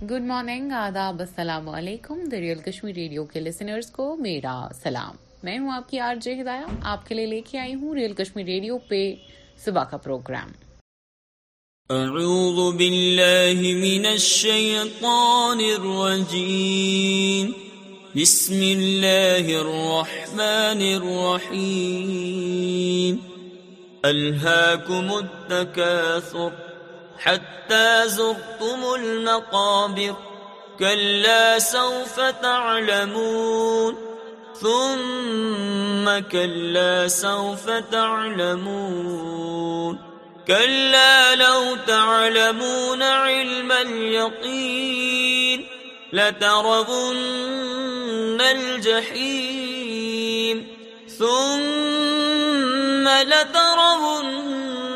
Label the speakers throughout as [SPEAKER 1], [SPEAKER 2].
[SPEAKER 1] Good morning آداب السلام علیکم دا ریئل کشمیر ریڈیو کے لسنرز کو میرا سلام میں ہوں آپ کی آر جے ہدایات آپ کے لیے لے کے آئی ہوں ریئل کشمیر ریڈیو پہ صبح کا پروگرام
[SPEAKER 2] اعوذ باللہ من الشیطان الرجیم بسم اللہ الرحمن الرحیم الہاکم التکاثر حتى زرتم المقابر كلا سوف تعلمون ثم كلا سوف تعلمون كلا لو تعلمون علم اليقين لترغن الجحيم ثم لترغن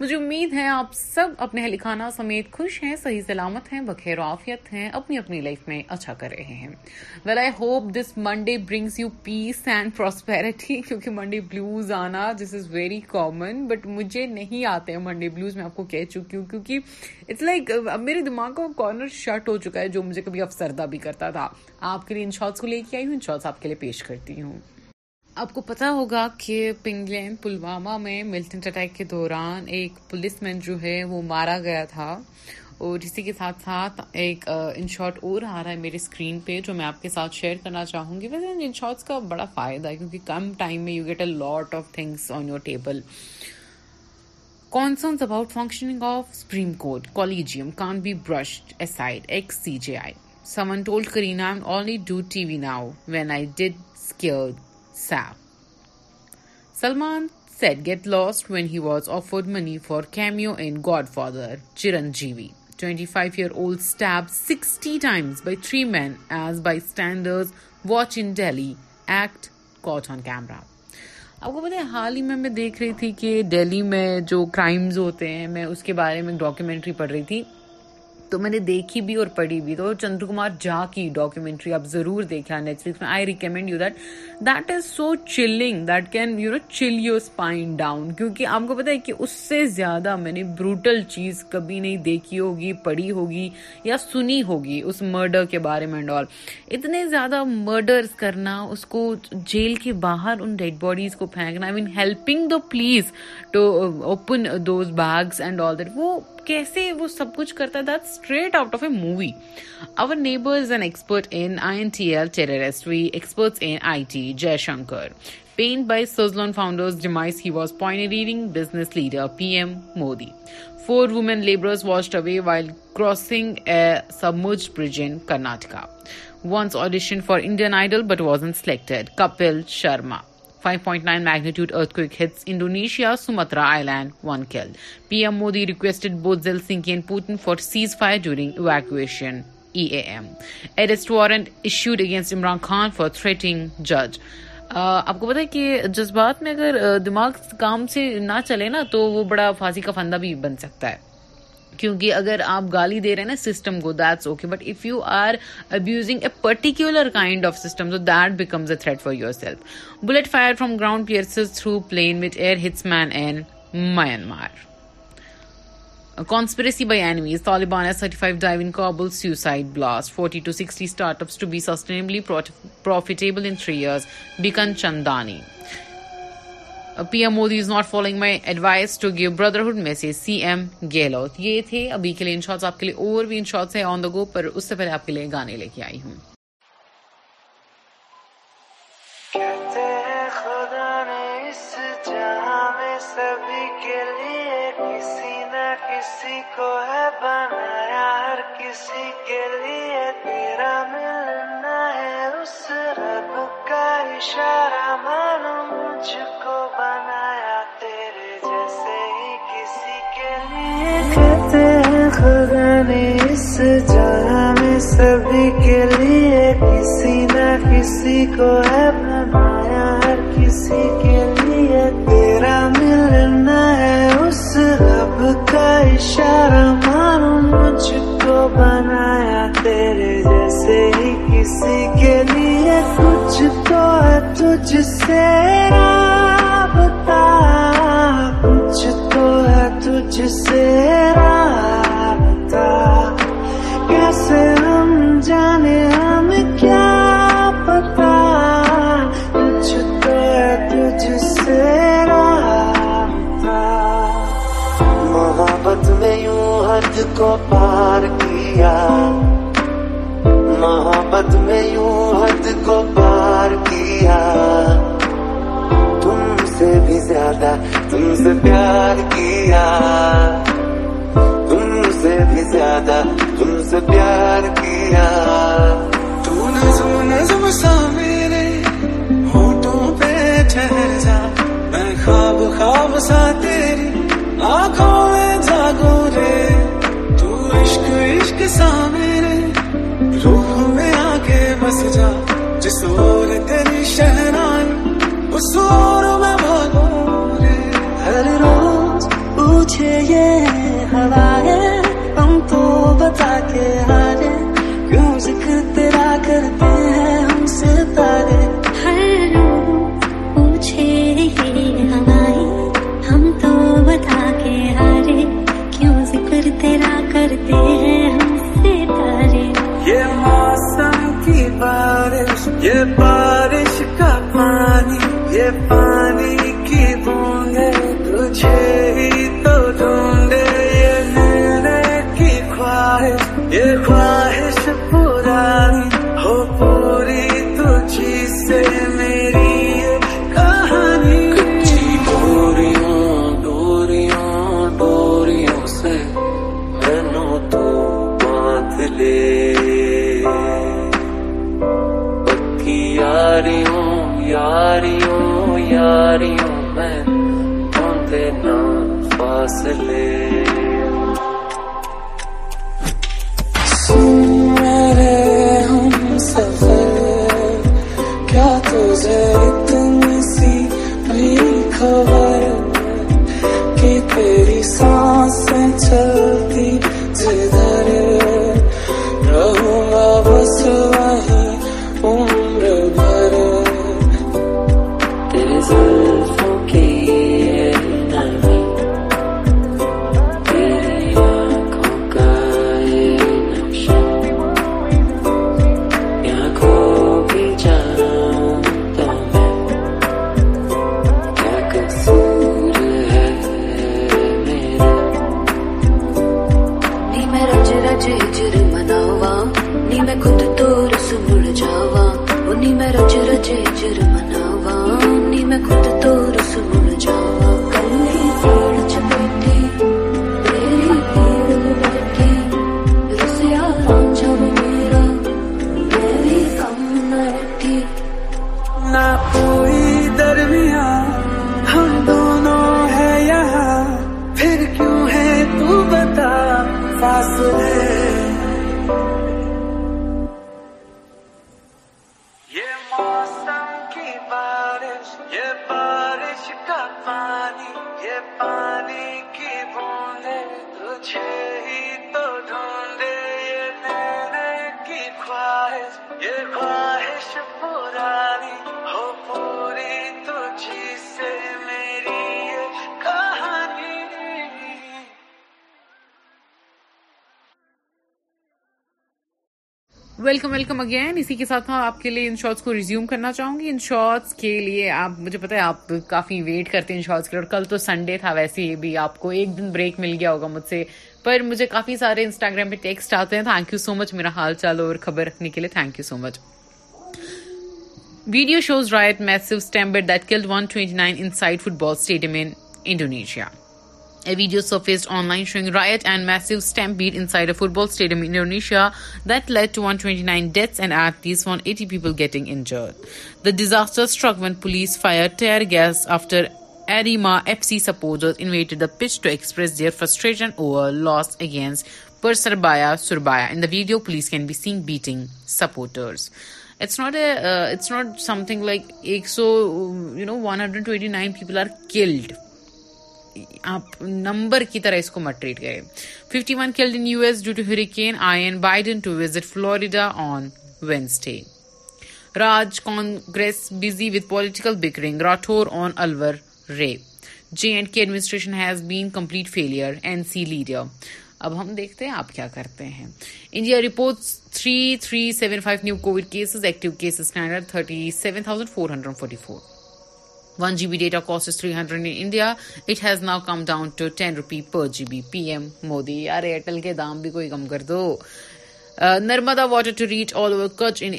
[SPEAKER 1] مجھے امید ہے آپ سب اپنے اہل خانہ سمیت خوش ہیں صحیح سلامت ہیں بخیر وافیت ہیں اپنی اپنی لائف میں اچھا کر رہے ہیں well I hope this Monday brings you peace and prosperity کیونکہ منڈے بلوز آنا this is very common but مجھے نہیں آتے ہیں منڈے بلوز میں آپ کو کہہ چکی ہوں کیونکہ اٹس لائک میرے دماغ کا کارنر شٹ ہو چکا ہے جو مجھے کبھی افسردہ بھی کرتا تھا آپ کے لیے ان شارٹس کو لے کے آئی ہوں ان شارٹس آپ کے لیے پیش کرتی ہوں آپ کو پتا ہوگا کہ پنگلین پلوامہ میں ملٹنٹ اٹیک کے دوران ایک پولیس مین جو ہے وہ مارا گیا تھا اور اسی کے ساتھ ساتھ ایک ان شاٹ اور آ رہا ہے میرے اسکرین پہ جو میں آپ کے ساتھ شیئر کرنا چاہوں گی ویسے ان شاٹس کا بڑا فائدہ ہے کیونکہ کم ٹائم میں you get a lot of things on your table concerns about functioning of Supreme Court collegium can't be brushed aside, ex-CJI. Someone told Karina, I'm only do TV now when I did scared Sam. Salman said get lost when he was offered money for cameo in Godfather Chiranjeevi. 25 year old stabbed 60 times by three men as bystanders watch in Delhi act caught on camera. آپ کو پتہ ہے حال ہی میں میں دیکھ رہی تھی کہ ڈیلی میں جو کرائمز ہوتے ہیں میں اس کے بارے میں ڈاکیومنٹری پڑھ رہی تھی تو میں نے دیکھی بھی اور پڑھی بھی تو چندر کمار جا کی آپ ضرور دیکھا میں recommend you that that is so chilling can you know chill your spine down کیونکہ آپ کو پتا ہے کہ اس سے زیادہ میں نے بروٹل چیز کبھی نہیں دیکھی ہوگی پڑھی ہوگی یا سنی ہوگی اس مرڈر کے بارے میں اتنے زیادہ مرڈرس کرنا اس کو جیل کے باہر ان ڈیڈ باڈیز کو پھینکنا please to open those bags and all that وہ کیسے وہ سب کچھ کرتا this straight out of a movie our is an expert in I N T L terrorist we experts in I T Jaishankar pained by سز founders demise he was point reading business leader P M Modi four women labourers washed away while crossing a submerge bridge in Karnataka once audition for Indian Idol but was in selected Kapil Sharma 5.9 magnitude earthquake hits Indonesia, Sumatra Island, one killed. PM Modi requested both Zelensky and Putin for ceasefire during evacuation. EAM. Arrest warrant issued against Imran Khan for threatening judge. آپ کو پتا ہے کہ جذبات میں اگر دماغ کام سے نہ چلے نا تو وہ بڑا پھانسی کا فندہ بھی بن سکتا ہے کیونکہ اگر آپ گالی دے رہے ہیں نا سسٹم کو that's okay but if you are abusing a particular kind of system so that becomes a threat for yourself bullet fire from ground pierce through plane with air hits man in Myanmar conspiracy by envoys Taliban S thirty five diving Kabul suicide blast forty two sixty startups to be sustainably profitable in three years bacon Chandani P M Modi is not following my advice to give brotherhood message C M Gehlot یہ تھے ابھی کے لیے ان shots آپ کے لیے اور بھی ان شاٹ ہیں آن دا گو پر اس سے پہلے آپ کے لیے گانے لے کے آئی ہوں
[SPEAKER 3] کسی کو ہے بنایا ہر کسی کے لیے تیرا ملنا اس رب کا اشارہ مانو مجھ کو بنایا تیرے جیسے ہی کسی کے لیے خدا نے اس جو میں سبھی کے لیے کسی نہ کسی کو ہے بنایا ہر کسی کے لیے تیرا ملنا ہے اس رب کا اشارہ مانو مجھ کو کو بنایا تیرے جیسے ہی کسی کے لیے کچھ تو ہے تجھ سے رابطہ کچھ تو جانے ہم کیا پتا کچھ تو
[SPEAKER 4] محبت میں یوں حد کو پار محبت میں یوں حد کو پار کیا تم سے بھی زیادہ تم سے پیار کیا تم سے بھی زیادہ تم سے پیار کیا تو
[SPEAKER 5] ہم سے تارے پوچھے یہ ہماری ہم تو بتا کے ہارے کیوں ذکر تیرا کرتے ہیں ہم ستارے
[SPEAKER 6] یہ موسم کی بارش یہ بارش کا پانی یہ
[SPEAKER 1] اگین اسی کے ساتھ ہاں، آپ کے لیے ان ان شارٹس شارٹس کو ریزیوم کرنا چاہوں گی کے لیے آپ مجھے پتا ہے آپ کافی ویٹ کرتے ہیں ان شارٹس کے لیے اور کل تو سنڈے تھا ویسے ہی بھی آپ کو ایک دن بریک مل گیا ہوگا مجھ سے پر مجھے کافی سارے انسٹاگرام پہ ٹیکسٹ آتے ہیں تھینک یو سو مچ میرا حال چال اور خبر رکھنے کے لیے thank you so much video shows riot Meesho that killed one twenty nine inside football stadium Indonesia A video surfaced online showing riot and massive stampede inside a football stadium in Indonesia that led to 129 deaths and at least 180 people getting injured. The disaster struck when police fired tear gas after Arema FC supporters invaded the pitch to express their frustration over loss against Persebaya Surabaya. In the video, police can be seen beating supporters. It's not uh, something like 129 people are killed آپ number کی طرح اس کو مت treat گئے fifty one keel in U S due to hurricane Ian Biden to visit Florida on Wednesday Raj Congress busy with political bickering Rathore on Alwar رے J and K administration has been complete failure N C leader اب ہم دیکھتے ہیں آپ کیا کرتے ہیں India report three three seven five new Covid cases active cases standard thirty seven thousand four hundred forty four one G B data cost three hundred India it has now come down to ten rupee per G B P M Modi یار Airtel کے دام بھی کوئی کم کر دو Narmada water to reach all over Kutch in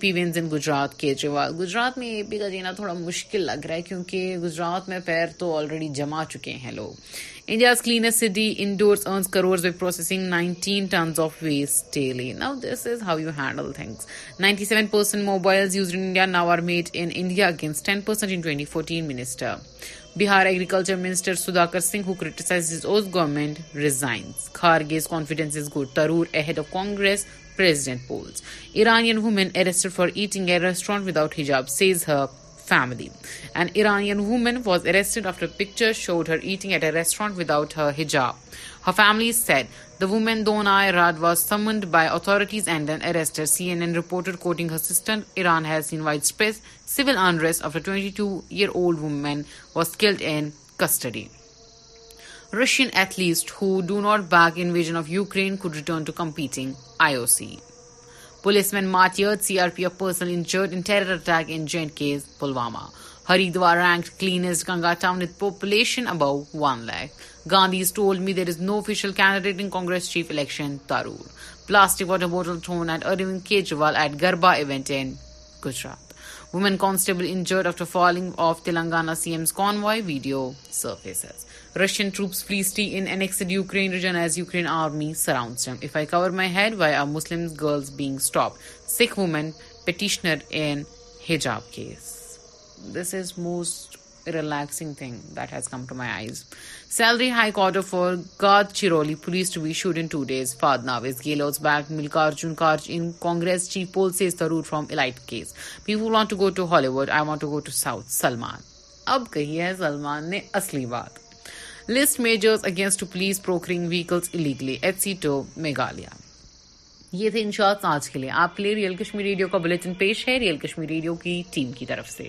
[SPEAKER 1] پی وینز ان گجرات کےجریوال گجرات میں اے پی کا جینا تھوڑا مشکل لگ رہا ہے کیونکہ گجرات میں پیر تو آلریڈی جمع چکے ہیں لوگ India's cleanest city indoors earns crores by processing 19 tons of waste daily. Now this is how you handle things. 97% mobiles used in India now are made in India against 10% in 2014, Minister. Bihar Agriculture Minister Sudhakar Singh, who criticized his own government, resigns. Kharge's confidences go Tarur ahead of Congress president polls. Iranian woman arrested for eating at a restaurant without hijab, says her family picture showed her at at a restaurant by authorities and C add reported in custody Russian athletes who not back engine of Ukraine Policemen martyred, CRPF personnel injured in terror attack in J&K's Pulwama. Haridwar ranked cleanest Ganga town with population above 1 lakh. Gandhi's told me there is no official candidate in Congress chief election, Tarur. Plastic water bottle thrown at Arvind Kejriwal at Garba event in Gujarat. Woman constable injured after falling off Telangana CM's convoy, video surfaces. Russian troops flee in annexed Ukraine region as Ukraine army surrounds them. If I cover my head, why are Muslim girls being stopped? Sikh woman petitioner in hijab case. This is most relaxing come to مائیز salary high card فارولی police to be should ناجون اب کہی ہے سلمان نے اصلی بات list measures please پروکرنگ ویکلگلی یہ ریئل کشمیر ریڈیو کا بلٹن پیش ہے ریئل کشمیری ریڈیو کی ٹیم کی طرف سے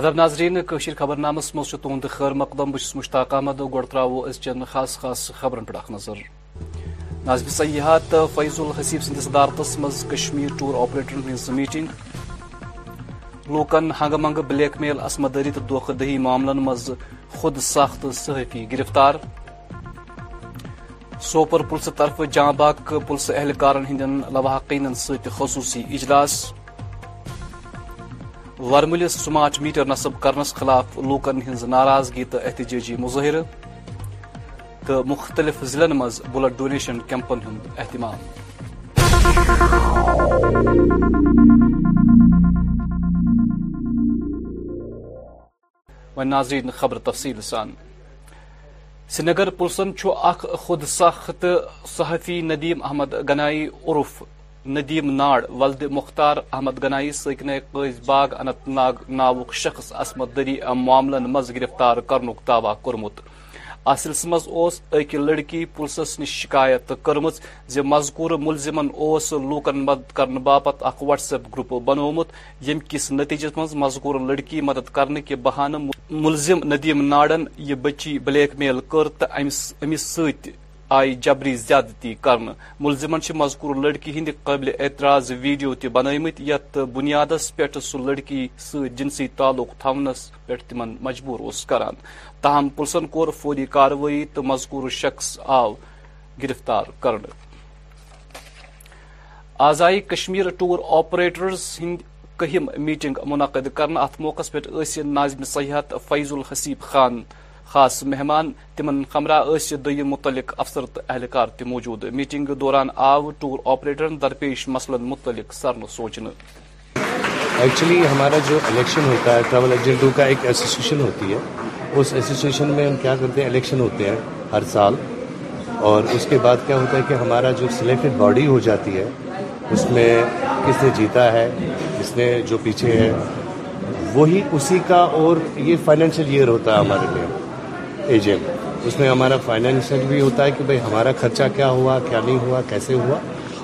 [SPEAKER 7] ادب ناظرین قشر نامس مزھ تہد خیر مقدم بس مشتاق احمد گوڑ ترو از چین خاص خاص خبرن پہ اخ نظر ناظب سیاحات فیض الحسیب سندس الحیب مز کشمیر ٹور آپریٹرن میٹنگ لوکن ہنگہ منگہ بلیک میل عصمت دری تو دہی معاملن مز خود سخت صحافی گرفتار سوپر پلس طرف جاں باغ پلس اہلکارن ہند لواحقین ست خصوصی اجلاس ورملس سمارٹ میٹر نصب کرنس خلاف لوکن ہز ناراضگی تو احتجاجی مظاہرہ تو مختلف ضلع مز بلڈ ڈونیشن کیمپن ہند اہتمام خبر سان سری نگر پولیسن اخ ساخت صحافی ندیم احمد گنائی عرف ندیم ناڑ ولد مختار احمد گنائی سکنے قز باغ انت ناگ ناوک شخص عصمت دری معاملن مز گرفتار کرنک معامل مرفتار کروہ مز اصل مس لڑکی پولیسس نش شکایت کرمز زی مذکور ملزمن اوس لوکن مدد کرن باپت اخ واٹس ایپ گروپ بنومت یم کس نتیجس مز مذکور لڑکی مدد کرنے کے بہانہ ملزم ندیم ناڈن یہ بچی بلیک میل کر امس آئی جبری زیادتی کرن ملزمن سے مذکور لڑکی ہند قابل اعتراض ویڈیو تہ بنمت یت بنیاد پہ سہ لڑکی ست جنسی تعلق تھونس پہ تمن مجبور اس کران تاہم پلسن کور فوری کاروی تو مذکور شخص آو گرفتار کرن آزائی کشمیر ٹور آپریٹرز ہند کہم میٹنگ منعقد كرنے ات موقع پہ ناظم سیاحت فیض الحسیب خان خاص مہمان تمن خمرہ اس دو متعلق افسر اہلکار تہ موجود میٹنگ دوران آو ٹور آپریٹرن درپیش مسلن متعلق سرن سوچنے
[SPEAKER 8] ایکچولی ہمارا جو الیکشن ہوتا ہے ٹریول ایجنٹوں کا ایک ایسوسیشن ہوتی ہے اس ایسوسیشن میں ہم کیا کرتے ہیں الیکشن ہوتے ہیں ہر سال اور اس کے بعد کیا ہوتا ہے کہ ہمارا جو سلیکٹڈ باڈی ہو جاتی ہے اس میں کس نے جیتا ہے کس نے جو پیچھے ہے وہی اسی کا اور یہ فائنینشیل ایئر ہوتا ہے ہمارے لیے ایجنٹ اس میں ہمارا فائنینشیل بھی ہوتا ہے کہ بھائی ہمارا خرچہ کیا ہوا کیا نہیں ہوا کیسے ہوا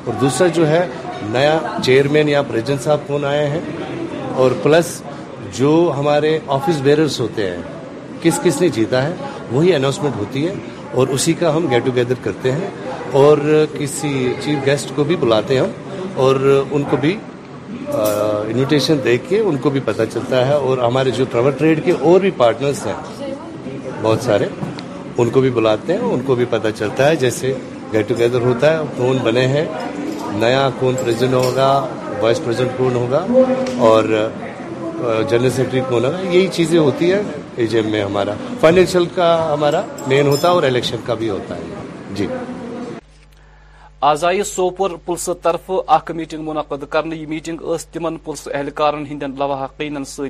[SPEAKER 8] اور دوسرا جو ہے نیا چیئرمین یا پریزیڈنٹ صاحب کون آئے ہیں اور پلس جو ہمارے آفس بیررس ہوتے ہیں کس کس نے جیتا ہے وہی اناؤنسمنٹ ہوتی ہے اور اسی کا ہم گیٹ ٹوگیدر کرتے ہیں اور کسی چیف گیسٹ کو بھی بلاتے ہیں اور ان کو بھی انویٹیشن دے کے ان کو بھی پتہ چلتا ہے اور ہمارے جو ٹریول ٹریڈ کے اور بھی پارٹنرز ہیں بہت سارے ان کو بھی بلاتے ہیں ان کو بھی پتہ چلتا ہے جیسے گیٹ ٹوگیدر ہوتا ہے کون بنے ہیں نیا پریزنٹ ہوگا وائس کون ہوگا اور جنرل سیکرٹری کون ہوگا یہی چیزیں ہوتی ہیں ایجم میں ہمارا فائنینشیل کا ہمارا مین ہوتا ہے اور الیکشن کا بھی ہوتا ہے جی آزائی سوپور پلس طرف اخ میٹنگ منعقد کرنے یہ میٹنگ اس تم پلس اہلکار لواحقین سر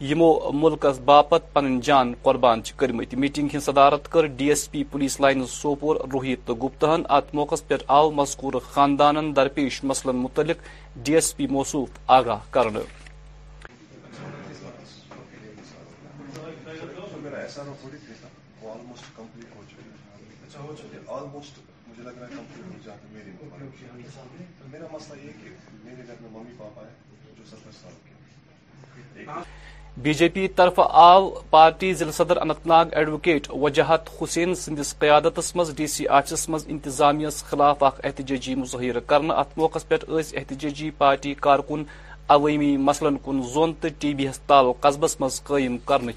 [SPEAKER 8] یمو ملک باپت پن جان قربان میٹنگ صدارت کر D S P police line Sopore روحیت تو گپتھن ات موقع پہ آو مذکور خاندان درپیش مسلن متعلق ڈی ایس پی موصوف آگاہ کر
[SPEAKER 9] بی جے پی طرف آو پارٹی ضلع صدر اننت ناگ ایڈوکیٹ وجہت حسین سندس قیادت مز ڈی سی آفس مز انتظامیہ خلاف احتجاجی مظاہرہ کرنا ات موقع پہ احتجاجی پارٹی کارکن عوامی مسلن کن زون تو ٹی بی ہس تعل قصبس مز قائم کرنے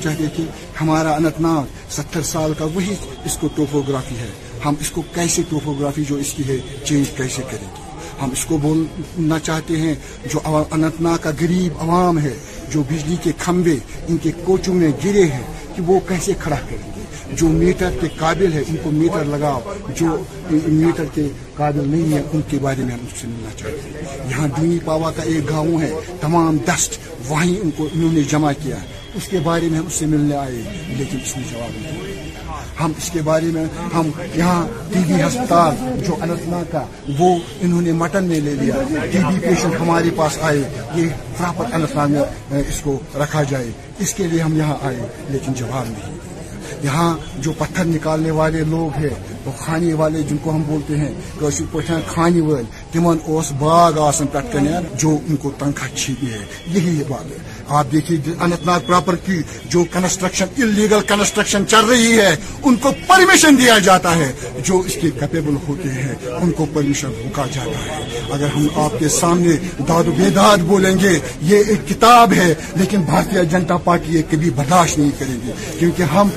[SPEAKER 10] کہ ہمارا انت ناگ ستر سال کا وہی اس کو ٹوپوگرافی ہے ہم اس کو کیسے ٹوپوگرافی جو اس کی ہے چینج کیسے کریں گے ہم اس کو بولنا چاہتے ہیں جو انتنا ناگ کا غریب عوام ہے جو بجلی کے کھمبے ان کے کوچوں میں گرے ہیں کہ وہ کیسے کھڑا کریں گے جو میٹر کے قابل ہے ان کو میٹر لگاؤ جو میٹر کے قابل نہیں ہے ان کے بارے میں ہم اس سے ملنا چاہتے ہیں یہاں دونی پاوا کا ایک گاؤں ہے تمام دست وہیں ان کو انہوں نے جمع کیا اس کے بارے میں ہم اس سے ملنے آئے لیکن اس نے جواب نہیں ہم اس کے بارے میں ہم یہاں ٹی بی ہسپتال جو انت کا وہ انہوں نے مٹن میں لے لیا ٹی بی پیشنٹ ہمارے پاس آئے یہ پراپر انت میں اس کو رکھا جائے اس کے لیے ہم یہاں آئے لیکن جواب نہیں یہاں جو پتھر نکالنے والے لوگ ہیں وہ کھانے والے جن کو ہم بولتے ہیں کھانے والے تمام اس باغ آسن پٹکنار جو ان کو تنخواہ چھیتی ہے یہی بات ہے آپ دیکھیے اننت ناگ پراپرٹی جو کنسٹرکشن انلیگل کنسٹرکشن چل رہی ہے ان کو پرمیشن دیا جاتا ہے جو اس کے کیپیبل ہوتے ہیں ان کو پرمیشن روکا جاتا ہے اگر ہم آپ کے سامنے داد و بیداد بولیں گے یہ ایک کتاب ہے لیکن بھارتی جنتا پارٹی یہ کبھی برداشت نہیں کریں گے کیونکہ ہم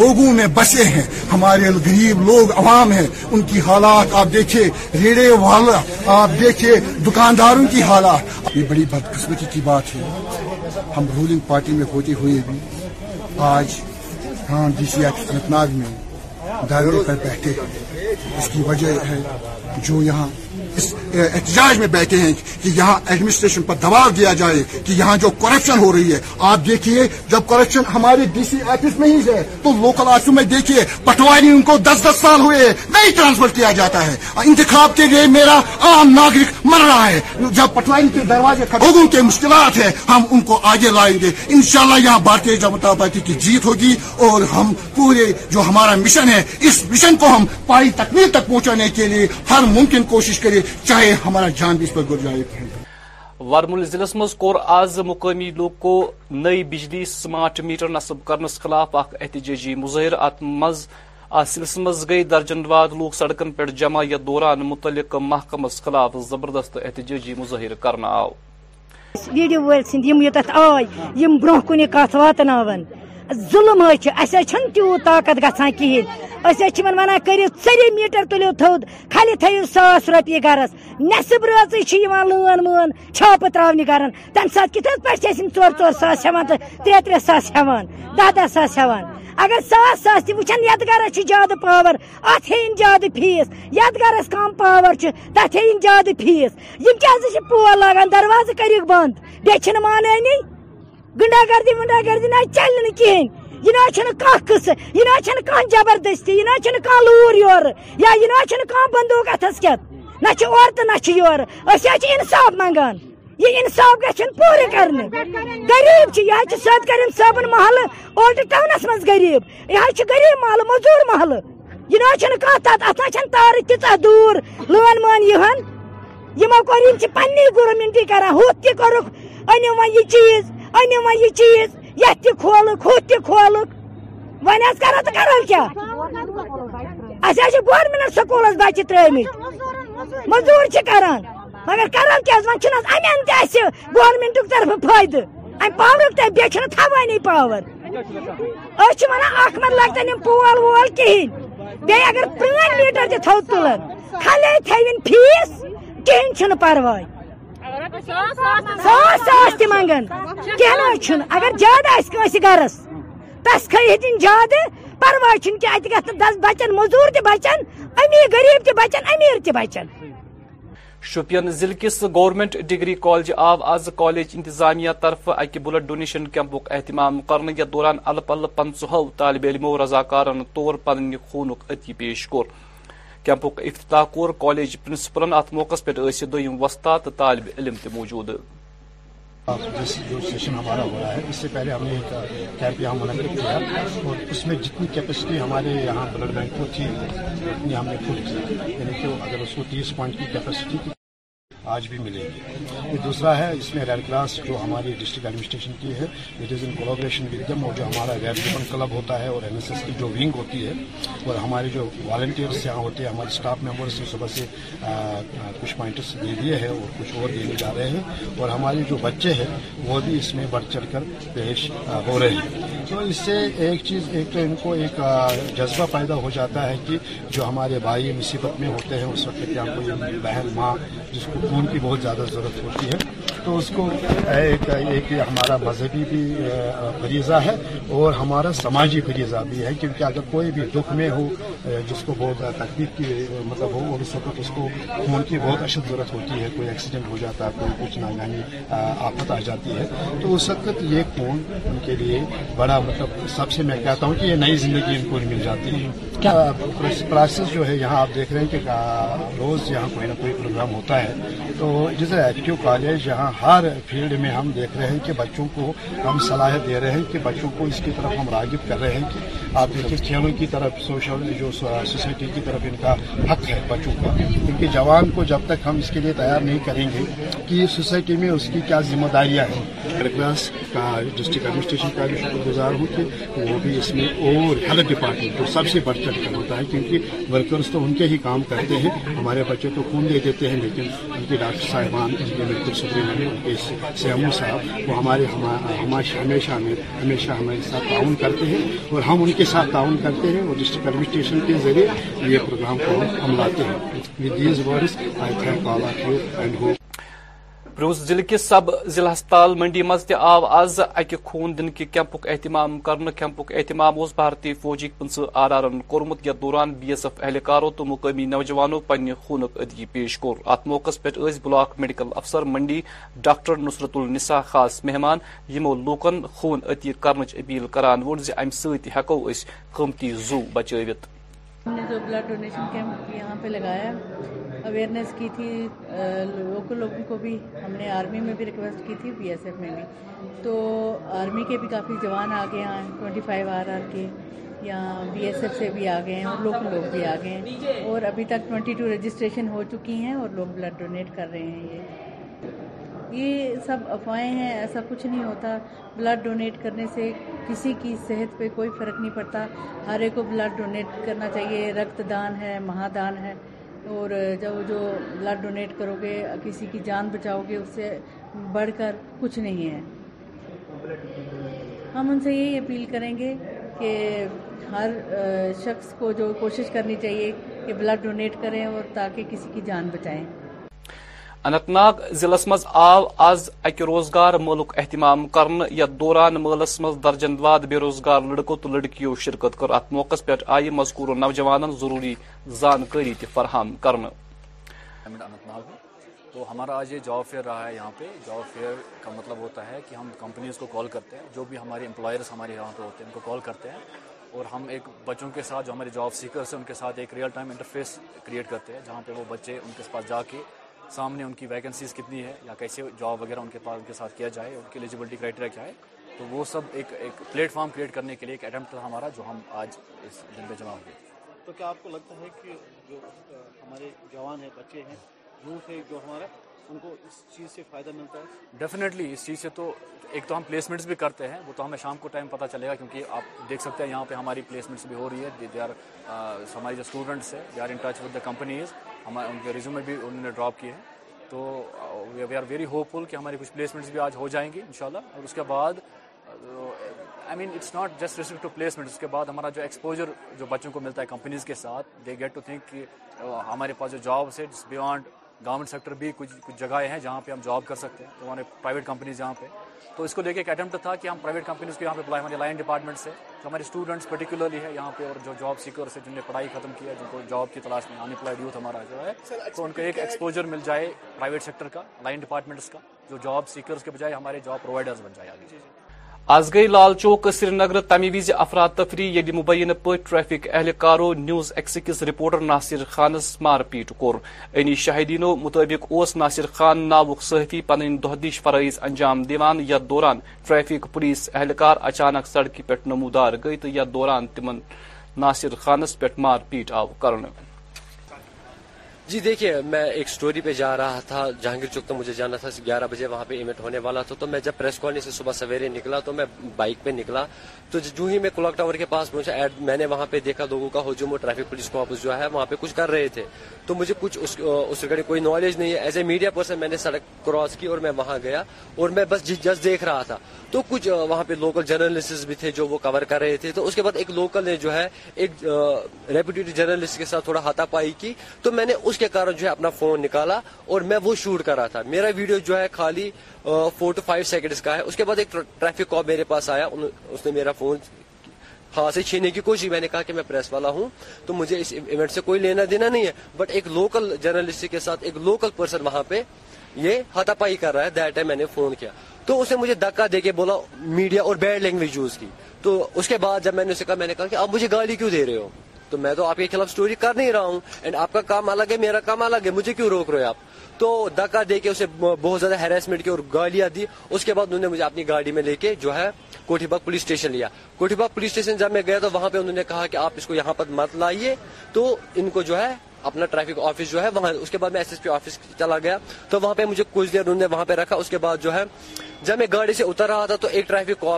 [SPEAKER 10] لوگوں میں بسے ہیں ہمارے غریب لوگ عوام ہیں ان کی حالات آپ دیکھئے ریڑے والا آپ دیکھئے دکانداروں کی حالات یہ بڑی بدقسمتی کی بات ہے ہم رولنگ پارٹی میں ہوتے ہوئے بھی آج ہاں ڈی سی انت انتناگ میں پر بیٹھے ہیں اس کی وجہ ہے جو یہاں اس احتجاج میں بیٹھے ہیں کہ یہاں ایڈمنسٹریشن پر دباؤ دیا جائے کہ یہاں جو کرپشن ہو رہی ہے آپ دیکھیے جب کرپشن ہمارے ڈی سی آفس میں ہی ہے تو لوکل آفس میں دیکھیے پٹواری ان کو دس دس سال ہوئے نہیں ٹرانسفر کیا جاتا ہے انتخاب کے لیے میرا عام ناگرک مر رہا ہے جب پٹلائن کے دروازے لوگوں کے مشکلات ہیں ہم ان کو آگے لائیں گے انشاءاللہ یہاں بھارتی جنتا پارٹی کی جیت ہوگی اور ہم پورے جو ہمارا مشن ہے اس مشن کو ہم پائی تکمیل تک پہنچانے کے لیے ہر ممکن کوشش کریں چاہے ہمارا جان بھی اس پر گزرائے
[SPEAKER 11] وارمولہ ضلع مز کور آز مقامی لوگ کو نئی بجلی سمارٹ میٹر نصب کرنس خلاف اخ احتجاجی مظاہر مز مز گئی درجن واد لوگ سڑکن پہ جمع دوران متعلق محکمس خلاف زبردست احتجاجی مظاہرہ کرنا آو ویڈیو سند ووتھ
[SPEAKER 12] آئے بروہ کن کت واتن ظلم اچھا تیوت طاقت گسان کھینچا واقع چلی میٹر تلیو تھویو ساس روپیے گھرس نیصب راضی لان و چھاپہ ترانہ گرن تمہ سات کتنی ہاں تر ترے ساس ہاں دہدہ ساس ہ اگر ساس ساس تیس گرس زیادہ پاور اتین زیادہ فیس یت گرس کم پاور تیین زیادہ فیس یہ کی پول لاگان درواز کر ماننی گنڈاگردی ونڈاگردی نل کہین کصہ یہ نیو کبردستی یہ نکل لور یہ نا کم بندوقتس کتاف منگان یہ انصاف گھن پوری کرنے غریب یہ کریم صاحب محلہ اولڈ ٹاؤنس ٹونس غریب یہ غریب محل مزدور محل یہ نہ کتنا تار تیتہ دور لان یہ پیمنٹی ہوت تہ تور انو ویز یہ چیز چیز انو یہ تہ کھولک ہوا اچھا گورمینٹ سکولس بچے ترمت کران مگر ویسے انہیں گورمنٹ طرف فائدہ ام پاور پاور اخت لگن پول وول کھینگ پھلے تیین فیس کہین پھروائے منگانہ گرس تس کھائی دن زیادہ پھروا کی موزور بچن بچان غریب بچن امیر تمیر بچن
[SPEAKER 13] شوپین ضلع کس گورنمنٹ ڈگری کالج آو آز کالج انتظامیہ طرف اکہ بلٹ ڈونیشن کیمپک اہتمام کرنے یا دوران الپ الپ پنچہو طالب علمو رضاکارن طور پن خون عطی پیش کور کیمپک افتتاح کور کالج پرنسپلن ات موقع پہ دم وسطہ تو طالب علم تہ موجود جس جو سیشن ہمارا ہو رہا ہے اس سے پہلے ہم نے ایک کیمپ یہاں منعقد کیا اور اس میں جتنی
[SPEAKER 14] کیپیسٹی ہمارے یہاں بلڈ بینک کو تھی اتنی ہم نے فل کی یعنی کہ اگر اس کو تیس پوائنٹ کی کیپیسٹی کی آج بھی ملیں گے یہ دوسرا ہے اس میں ریڈ کراس جو ہماری ڈسٹرک ایڈمنسٹریشن کی ہے it is in collaboration with دم اور جو ہمارا ریڈ ریبن کلب ہوتا ہے اور این ایس ایس کی جو ونگ ہوتی ہے اور ہمارے جو والنٹیئرس یہاں ہوتے ہیں ہمارے اسٹاف ممبرس نے صبح سے کچھ پوائنٹس دے دیے ہیں اور کچھ اور دینے جا رہے ہیں اور ہمارے جو بچے ہیں وہ بھی اس میں بڑھ چڑھ کر پیش ہو رہے ہیں تو اس سے ایک چیز ایک تو ان کو ایک جذبہ پیدا ہو جاتا ہے کہ جو ہمارے بھائی مصیبت میں ہوتے ہیں اس وقت کیا کوئی بہن ماں جس کو خون کی بہت زیادہ ضرورت ہوتی ہے تو اس کو ایک ایک ہمارا مذہبی بھی فریضہ ہے اور ہمارا سماجی فریضہ بھی ہے کیونکہ اگر کوئی بھی دکھ میں ہو جس کو بہت تکلیف کی مطلب ہو اور اس وقت اس کو خون کی بہت اشد ضرورت ہوتی ہے کوئی ایکسیڈنٹ ہو جاتا ہے کوئی کچھ ناگانی یعنی، آفت آ جاتی ہے تو اس وقت یہ خون ان کے لیے بڑا مطلب سب سے میں کہتا ہوں کہ یہ نئی زندگی ان کو مل جاتی ہے پروسیس جو ہے یہاں آپ دیکھ رہے ہیں کہ روز یہاں کوئی نہ کوئی پروگرام ہوتا ہے تو جیسے ایچ کیو کالج یہاں ہر فیلڈ میں ہم دیکھ رہے ہیں کہ بچوں کو ہم صلاحیت دے رہے ہیں کہ بچوں کو اس کی طرف ہم راغب کر رہے ہیں کہ آپ دیکھیں کھیلوں کی طرف سوشل جو سوسائٹی کی طرف ان کا حق ہے بچوں کا کیونکہ جوان کو جب تک ہم اس کے لیے تیار نہیں کریں گے کہ سوسائٹی میں اس کی کیا ذمہ داریاں ہیں کلاس کا ڈسٹرکٹ ایڈمنسٹریشن کا بھی شکر گزار ہوں کہ وہ بھی اس میں اور ہیلتھ ڈپارٹمنٹ کو سب سے بڑھ چڑھ کر ہوتا ہے کیونکہ ورکرز تو ان کے ہی کام کرتے ہیں ہمارے بچے تو خون دے دیتے ہیں لیکن ان کی ڈاکٹر صاحبان اس میں بالکل شکریہ ہیں ان کے سیامو صاحب وہ ہمارے ہمیشہ ہمیشہ ہمیں ہمیشہ ہمارے ساتھ تعاون کرتے ہیں اور ہم ان کے ساتھ تعاون کرتے ہیں اور ڈسٹرکٹ ایڈمنسٹریشن کے ذریعے یہ پروگرام کو ہم لاتے ہیں with these words I thank all of you and hope
[SPEAKER 15] روس ضلع کس سب ضلع ہسپتال منڈی مز تہ آو آز اکہ خون دن کے کیمپک اہتمام کرنے کیمپک اہتمام اس بھارتی فوجی پنچہ آر آر کورمت یتھ دوران بی ایس ایف اہلکاروں تو مقامی نوجوانوں پنہ خون ادگی پیش کور ات موقع پہ بلاک میڈیکل افسر منڈی ڈاکٹر نصرت النسا خاص مہمان یمو لوکن خون عطی کرنچ اپیل کران كران زم سو قیمتی زو بچوت
[SPEAKER 16] ہم نے جو بلڈ ڈونیشن کیمپ یہاں پہ لگایا اویئرنیس کی تھی لوکل لوگوں کو بھی ہم نے آرمی میں بھی ریکویسٹ کی تھی بی ایس ایف میں بھی تو آرمی کے بھی کافی جوان آ گئے ہیں ٹوئنٹی فائیو آر آر کے یہاں بی ایس ایف سے بھی آ گئے ہیں اور لوکل لوگ بھی آ گئے ہیں اور ابھی تک ٹوئنٹی ٹو رجسٹریشن ہو چکی ہیں اور لوگ بلڈ ڈونیٹ کر رہے ہیں یہ یہ سب افواہیں ہیں ایسا کچھ نہیں ہوتا بلڈ ڈونیٹ کرنے سے کسی کی صحت پہ کوئی فرق نہیں پڑتا ہر ایک کو بلڈ ڈونیٹ کرنا چاہیے رکت دان ہے مہادان ہے اور جب جو بلڈ ڈونیٹ کرو گے کسی کی جان بچاؤ گے اس سے بڑھ کر کچھ نہیں ہے ہم ان سے یہی اپیل کریں گے کہ ہر شخص کو جو کوشش کرنی چاہیے کہ بلڈ ڈونیٹ کریں اور تاکہ کسی کی جان بچائیں
[SPEAKER 17] اننت ناگ ضلعس مز آو آز اک روزگار ملک اہتمام کرنا دوران ملس مز درجن واد بے روزگار لڑکو تو لڑکیو شرکت کر ات موقع پہ آئی مذکور و ضروری جانکاری فراہم کرن تو ہمارا آج یہ جاب فیئر رہا ہے یہاں پہ جاب فیئر کا مطلب ہوتا ہے کہ ہم کمپنیز کو کال کرتے ہیں جو بھی ہمارے امپلائرز ہمارے یہاں پہ ہوتے ہیں ان کو کال کرتے ہیں اور ہم ایک بچوں کے ساتھ جو ہمارے جاب ہیں ان کے ساتھ ایک ریئل ٹائم انٹرفیس کریٹ کرتے ہیں جہاں پہ وہ بچے ان کے پاس جا کے سامنے ان کی ویکنسیز کتنی ہے یا کیسے جاب وغیرہ ان کے پاس ان کے ساتھ کیا جائے ان کی ایلیجیبلٹی کرائٹیریا کیا ہے تو وہ سب ایک ایک پلیٹ فارم کریٹ کرنے کے لیے ایک اٹمپٹ تھا ہمارا جو ہم آج اس دن پہ جمع ہو گئے تو کیا آپ کو لگتا ہے کہ جو ہمارے جوان ہیں بچے ہیں یوتھ ہے جو ہمارا ان کو اس چیز سے فائدہ ملتا ہے ڈیفینیٹلی اس چیز سے تو ایک تو ہم پلیسمنٹس بھی کرتے ہیں وہ تو ہمیں شام کو ٹائم پتہ چلے گا کیونکہ آپ دیکھ سکتے ہیں یہاں پہ ہماری پلیسمنٹس بھی ہو رہی ہے ہمارے جو اسٹوڈنٹس ہیں they are in touch with the companies ہمارے ان کے ریزیومے بھی انہوں نے ڈراپ کیے ہیں تو we are very hopeful کہ ہماری کچھ پلیسمنٹس بھی آج ہو جائیں گی ان شاء اللہ اور اس کے بعد I mean it's not just respect to placement اس کے بعد ہمارا جو ایکسپوجر جو بچوں کو ملتا ہے کمپنیز کے ساتھ دے گیٹ ٹو تھنک کہ uh, ہمارے پاس جو جابس ہے جس بیانڈ گورنمنٹ سیکٹر بھی کچھ کچھ جگہیں ہیں جہاں پہ ہم جاب کر سکتے ہیں تو ہمارے پرائیویٹ کمپنیز یہاں پہ تو اس کو لے کے ایک اٹمپٹ تھا کہ ہم پرائیویٹ کمپنیز کو یہاں پہ بلائے ہمارے لائن ڈپارٹمنٹ سے تو ہمارے اسٹوڈنٹس پرٹیکولرلی ہے یہاں پہ اور جو جاب سیکر سے جن نے پڑھائی ختم کیا ہے جن کو جاب کی تلاش میں ان یوتھ ہمارا جو ہے اچھا، تو ان کو ایک ایکسپوجر مل جائے پرائیویٹ سیکٹر کا لائن ڈپارٹمنٹس کا جو جاب سیکرس کے بجائے ہمارے جاب پرووائڈرز بن جائے آگے جی، جی۔
[SPEAKER 18] آز گئی لال چوک سری نگر تمہ وز افراتفری یل مبینہ پہ ٹریفک اہلکارو نیوز ایکس کس رپورٹر ناصر خانس مار پیٹ کور انی شاہدینو مطابق اوس ناصر خان ناوک صحفی پن دہ دش انجام دیوان یا دوران ٹریفک پولیس اہلکار اچانک سڑکی پہ نمودار گئی تو دوران تم ناصر خانس مار پیٹ آو کرنے
[SPEAKER 19] جی دیکھیں میں ایک سٹوری پہ جا رہا تھا جہانگیر چوک تو مجھے جانا تھا گیارہ بجے وہاں پہ ایونٹ ہونے والا تھا تو میں جب پریس کالونی سے صبح سویرے نکلا تو میں بائک پہ نکلا تو جو ہی میں کلاک ٹاور کے پاس پہنچا میں نے وہاں پہ دیکھا لوگوں کا اور پولیس کو جو ہے ہے وہاں پہ کچھ کچھ کر رہے تھے تو مجھے اس کوئی نہیں ایز اے میڈیا پرسن میں نے سڑک کراس کی اور میں وہاں گیا اور میں بس جس جی- دیکھ رہا تھا تو کچھ وہاں پہ لوکل جرنلسٹ بھی تھے جو وہ کور کر رہے تھے تو اس کے بعد ایک لوکل نے جو ہے ایک ریپوٹیڈ جرنلسٹ کے ساتھ تھوڑا ہاتھا پائی کی تو میں نے اس کے کارن جو ہے اپنا فون نکالا اور میں وہ شوٹ کر رہا تھا میرا ویڈیو جو ہے خالی فور ٹو فائیو سیکنڈز کا ہے اس کے بعد ایک ٹریفک میرے پاس آیا اس نے میرا فون سے چھینے کی میں نے کہا کہ میں پریس والا ہوں تو مجھے اس سے کوئی لینا دینا نہیں ہے بٹ ایک لوکل جرنلسٹ کے ساتھ ایک لوکل پرسن وہاں پہ یہ ہاتھا پائی کر رہا ہے دیٹ میں نے فون کیا تو اس نے مجھے دکا دے کے بولا میڈیا اور بیڈ لینگویج یوز کی تو اس کے بعد جب میں نے اسے کہا میں نے کہا کہ آپ مجھے گالی کیوں دے رہے ہو تو میں تو آپ کے خلاف اسٹوری کر نہیں رہا ہوں اینڈ کام الگ ہے میرا کام الگ ہے مجھے کیوں روک رہے آپ تو دکا دے کے اسے بہت زیادہ ہیریسمنٹ کی اور گالیاں دی اس کے بعد انہوں نے مجھے اپنی گاڑی میں لے کے جو ہے کوٹھی باغ پولیس اسٹیشن لیا کوٹھی باغ پولیس اسٹیشن جب میں گیا تو وہاں پہ انہوں نے کہا کہ آپ اس کو یہاں پر مت لائیے تو ان کو جو ہے اپنا ٹریفک آفس جو ہے وہاں اس کے بعد میں ایس ایس پی آفس چلا گیا تو وہاں پہ مجھے کچھ دیر انہوں نے وہاں پہ رکھا اس کے بعد جو ہے جب میں گاڑی سے اتر رہا تھا تو ایک ٹریفک کو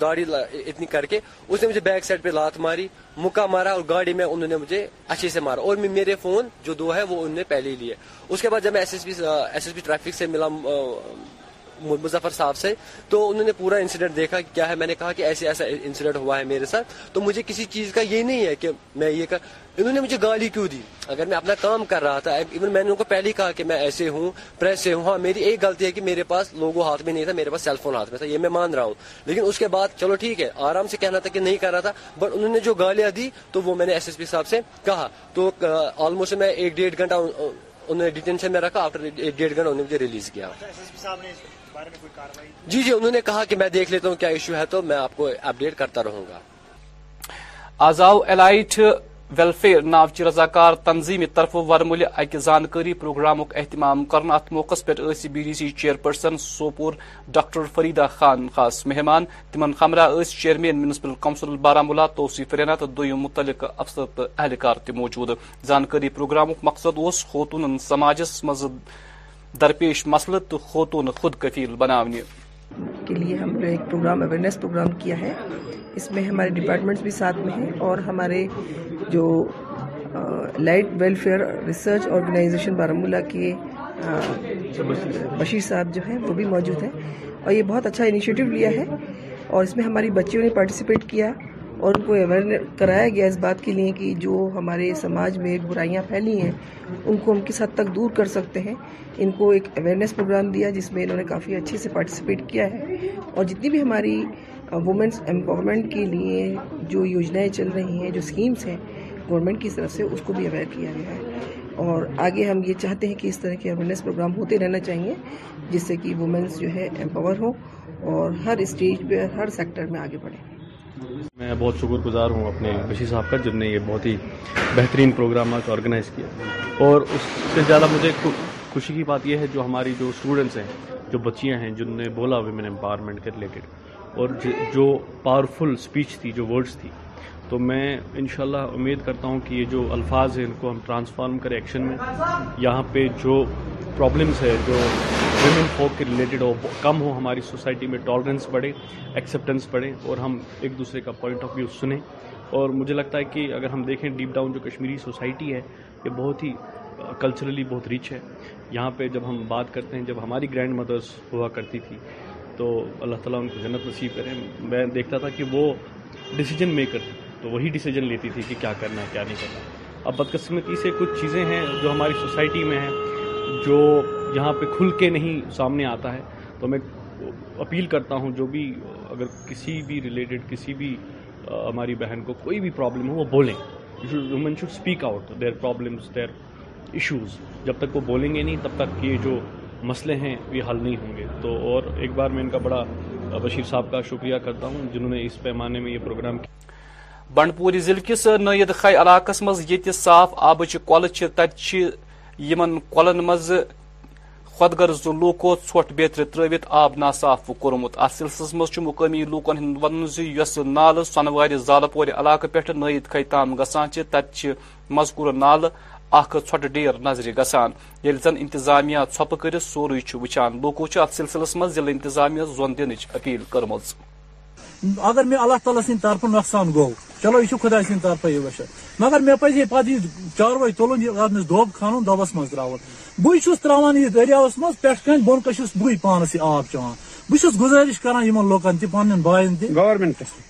[SPEAKER 19] گاڑی اتنی کر کے اس نے مجھے بیک سائڈ پہ لات ماری مکہ مارا اور گاڑی میں انہوں نے مجھے اچھے سے مارا اور میرے فون جو دو ہے وہ انہوں نے پہلے لیے اس کے بعد جب میں S S P S S P traffic سے ملا مظفر صاحب سے تو انہوں نے پورا انسیڈنٹ دیکھا کیا ہے میں نے کہا کہ ایسے ایسا انسیڈنٹ ہوا ہے میرے ساتھ تو مجھے کسی چیز کا یہ نہیں ہے کہ میں یہ انہوں نے مجھے گالی کیوں دی اگر میں اپنا کام کر رہا تھا ایون میں نے ان کو پہلے کہا کہ میں ایسے ہوں پریس سے ہوں ہاں میری ایک غلطی ہے کہ میرے پاس لوگوں ہاتھ میں نہیں تھا میرے پاس سیل فون ہاتھ میں تھا یہ میں مان رہا ہوں لیکن اس کے بعد چلو ٹھیک ہے آرام سے کہنا تھا کہ نہیں کر رہا تھا بٹ انہوں نے جو گالیاں دی تو وہ میں نے ایس ایس پی صاحب سے کہا تو آلموسٹ میں ایک ڈیڑھ گھنٹہ انہوں نے ڈیٹینشن میں رکھا آفٹر ایک ڈیڑھ گھنٹہ انہوں نے مجھے ریلیز کیا جی جی انہوں نے کہا کہ میں دیکھ لیتا ہوں کیا ایشو ہے تو میں آپ کو اپڈیٹ کرتا رہوں گا
[SPEAKER 20] آزاؤ ویلفیر نا رضاکار تنظیم طرف ورمل اک زانکاری پرورام اہتمام موقع پہ B D C chairperson Sopore doctor Farida Khan خاص مہمان تمن خمرہ اِس chairman municipal council Baramulla Tauseef Raina تو دم متعلق افسر تو اہلکار موجود زانکری پروگرامک مقصد اس خوتون سماجس مز درپیش مسئلہ تو خوتون خود کفیل بنانے
[SPEAKER 21] اس میں ہمارے ڈپارٹمنٹس بھی ساتھ میں ہیں اور ہمارے جو light welfare research organization Baramulla کے بشیر صاحب جو ہیں وہ بھی موجود ہیں اور یہ بہت اچھا انیشیٹو لیا ہے اور اس میں ہماری بچیوں نے پارٹیسپیٹ کیا اور ان کو اویر کرایا گیا اس بات کے لیے کہ جو ہمارے سماج میں برائیاں پھیلی ہیں ان کو ہم کس حد تک دور کر سکتے ہیں ان کو ایک اویئرنیس پروگرام دیا جس میں انہوں نے کافی اچھے سے پارٹیسپیٹ کیا ہے اور جتنی بھی ہماری وومنس امپاورمنٹ کے لیے جو یوجنائیں چل رہی ہیں جو اسکیمس ہیں گورنمنٹ کی طرف سے اس کو بھی اویئر کیا گیا ہے اور آگے ہم یہ چاہتے ہیں کہ اس طرح کے اویئرنیس پروگرام ہوتے رہنا چاہیے جس سے کہ وومنس جو ہے امپاور ہوں اور ہر اسٹیج پہ ہر سیکٹر
[SPEAKER 22] میں
[SPEAKER 21] آگے بڑھیں میں
[SPEAKER 22] بہت شکر گزار ہوں اپنے بشی صاحب کا جن نے یہ بہت ہی بہترین پروگرام آج آرگنائز کیا اور اس سے زیادہ مجھے خوشی کی بات یہ ہے جو ہماری جو اسٹوڈنٹس ہیں جو بچیاں ہیں جن نے بولا ویمن امپاورمنٹ کے ریلیٹڈ اور جو پاورفل سپیچ تھی جو ورڈز تھی تو میں انشاءاللہ امید کرتا ہوں کہ یہ جو الفاظ ہیں ان کو ہم ٹرانسفارم کریں ایکشن میں یہاں پہ جو پرابلمس ہے جو ویمن فوک کے ریلیٹڈ ہو کم ہو ہماری سوسائٹی میں ٹالرنس بڑھے ایکسیپٹنس بڑھے اور ہم ایک دوسرے کا پوائنٹ آف ویو سنیں اور مجھے لگتا ہے کہ اگر ہم دیکھیں ڈیپ ڈاؤن جو کشمیری سوسائٹی ہے یہ بہت ہی کلچرلی بہت ریچ ہے یہاں پہ جب ہم بات کرتے ہیں جب ہماری گرینڈ مدرس ہوا کرتی تھی تو اللہ تعالیٰ ان کو جنت نصیب کریں میں دیکھتا تھا کہ وہ ڈیسیجن میکر تھی تو وہی ڈیسیجن لیتی تھی کہ کیا کرنا ہے کیا نہیں کرنا اب بدقسمتی سے کچھ چیزیں ہیں جو ہماری سوسائٹی میں ہیں جو یہاں پہ کھل کے نہیں سامنے آتا ہے تو میں اپیل کرتا ہوں جو بھی اگر کسی بھی ریلیٹڈ کسی بھی ہماری بہن کو کوئی بھی پرابلم ہو وہ بولیں women should speak out their problems their issues جب تک وہ بولیں گے نہیں تب تک یہ جو مسئلے ہیں یہ حل نہیں ہوں گے تو اور ایک بار میں ان کا بڑا بشیر صاحب کا شکریہ کرتا ہوں جنہوں نے اس پیمانے میں یہ پروگرام کی
[SPEAKER 20] بنڈپوری ضلع کس نعید خی علاقس مز یہ صاف آبچ کل تمن کلن مز خود غرض لوکو ٹھٹ بیترے ترویت آب ناصاف کورمت ات سلسلس مز مقامی لوکن ہند ون زس نال سنواری زالپور علاقہ پہ نعید خی تام گسان تت مذکور نالہ اخ اھٹ ڈیر نظرِ گژھان ییٚلہِ زن انتظامیہ ژھۄپہٕ کٔرِتھ سورُے چھُ وٕچھان وچھان چھُ اتھ سلسلس منٛز مزید اتظامیہ ظن دنچ اپیل
[SPEAKER 23] اگر مےٚ اللہ تعالیٰ سٕنٛدِ طرفہٕ نۄقصان گوٚو چلو یہِ چھُ خۄداے سٕنٛدِ طرفہٕ یہِ وٕچھان مگر مےٚ یہِ یہِ چاروٲے تُلُن منٛز دۄب کھنُن ترٛاوُن بٕے چھُس ترٛاوان یہِ پزی منٛز چاروے دبان بۄن ميں چھُس بٕے دريہ یہِ آب چٮ۪وان بس گزارش کران یعنی لوكن تہ پی باین تہ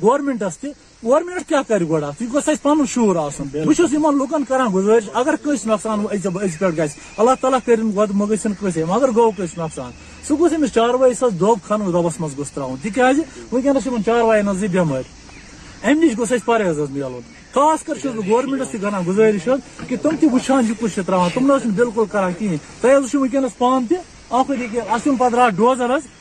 [SPEAKER 23] گورمنٹس تہ گورنس كے كر گھس پور آپ بہت لوگ كران گزارش اگر کس نقصان از پہ گز اللہ تعالیٰ مہ گد مسئیں مگر گو کس نقصان چاروائی سا دب دبس دن گوس تر تیز ویسن چاروائن ام نش گھس اچھے پرہیز میل خاص كر چھو گورنٹس كران گزشت كہ تم تہ كو ترقی تمہیں بالکل كران کہین ترجیح ونکس پان ترقی اسن پہ درا ڈوزر حد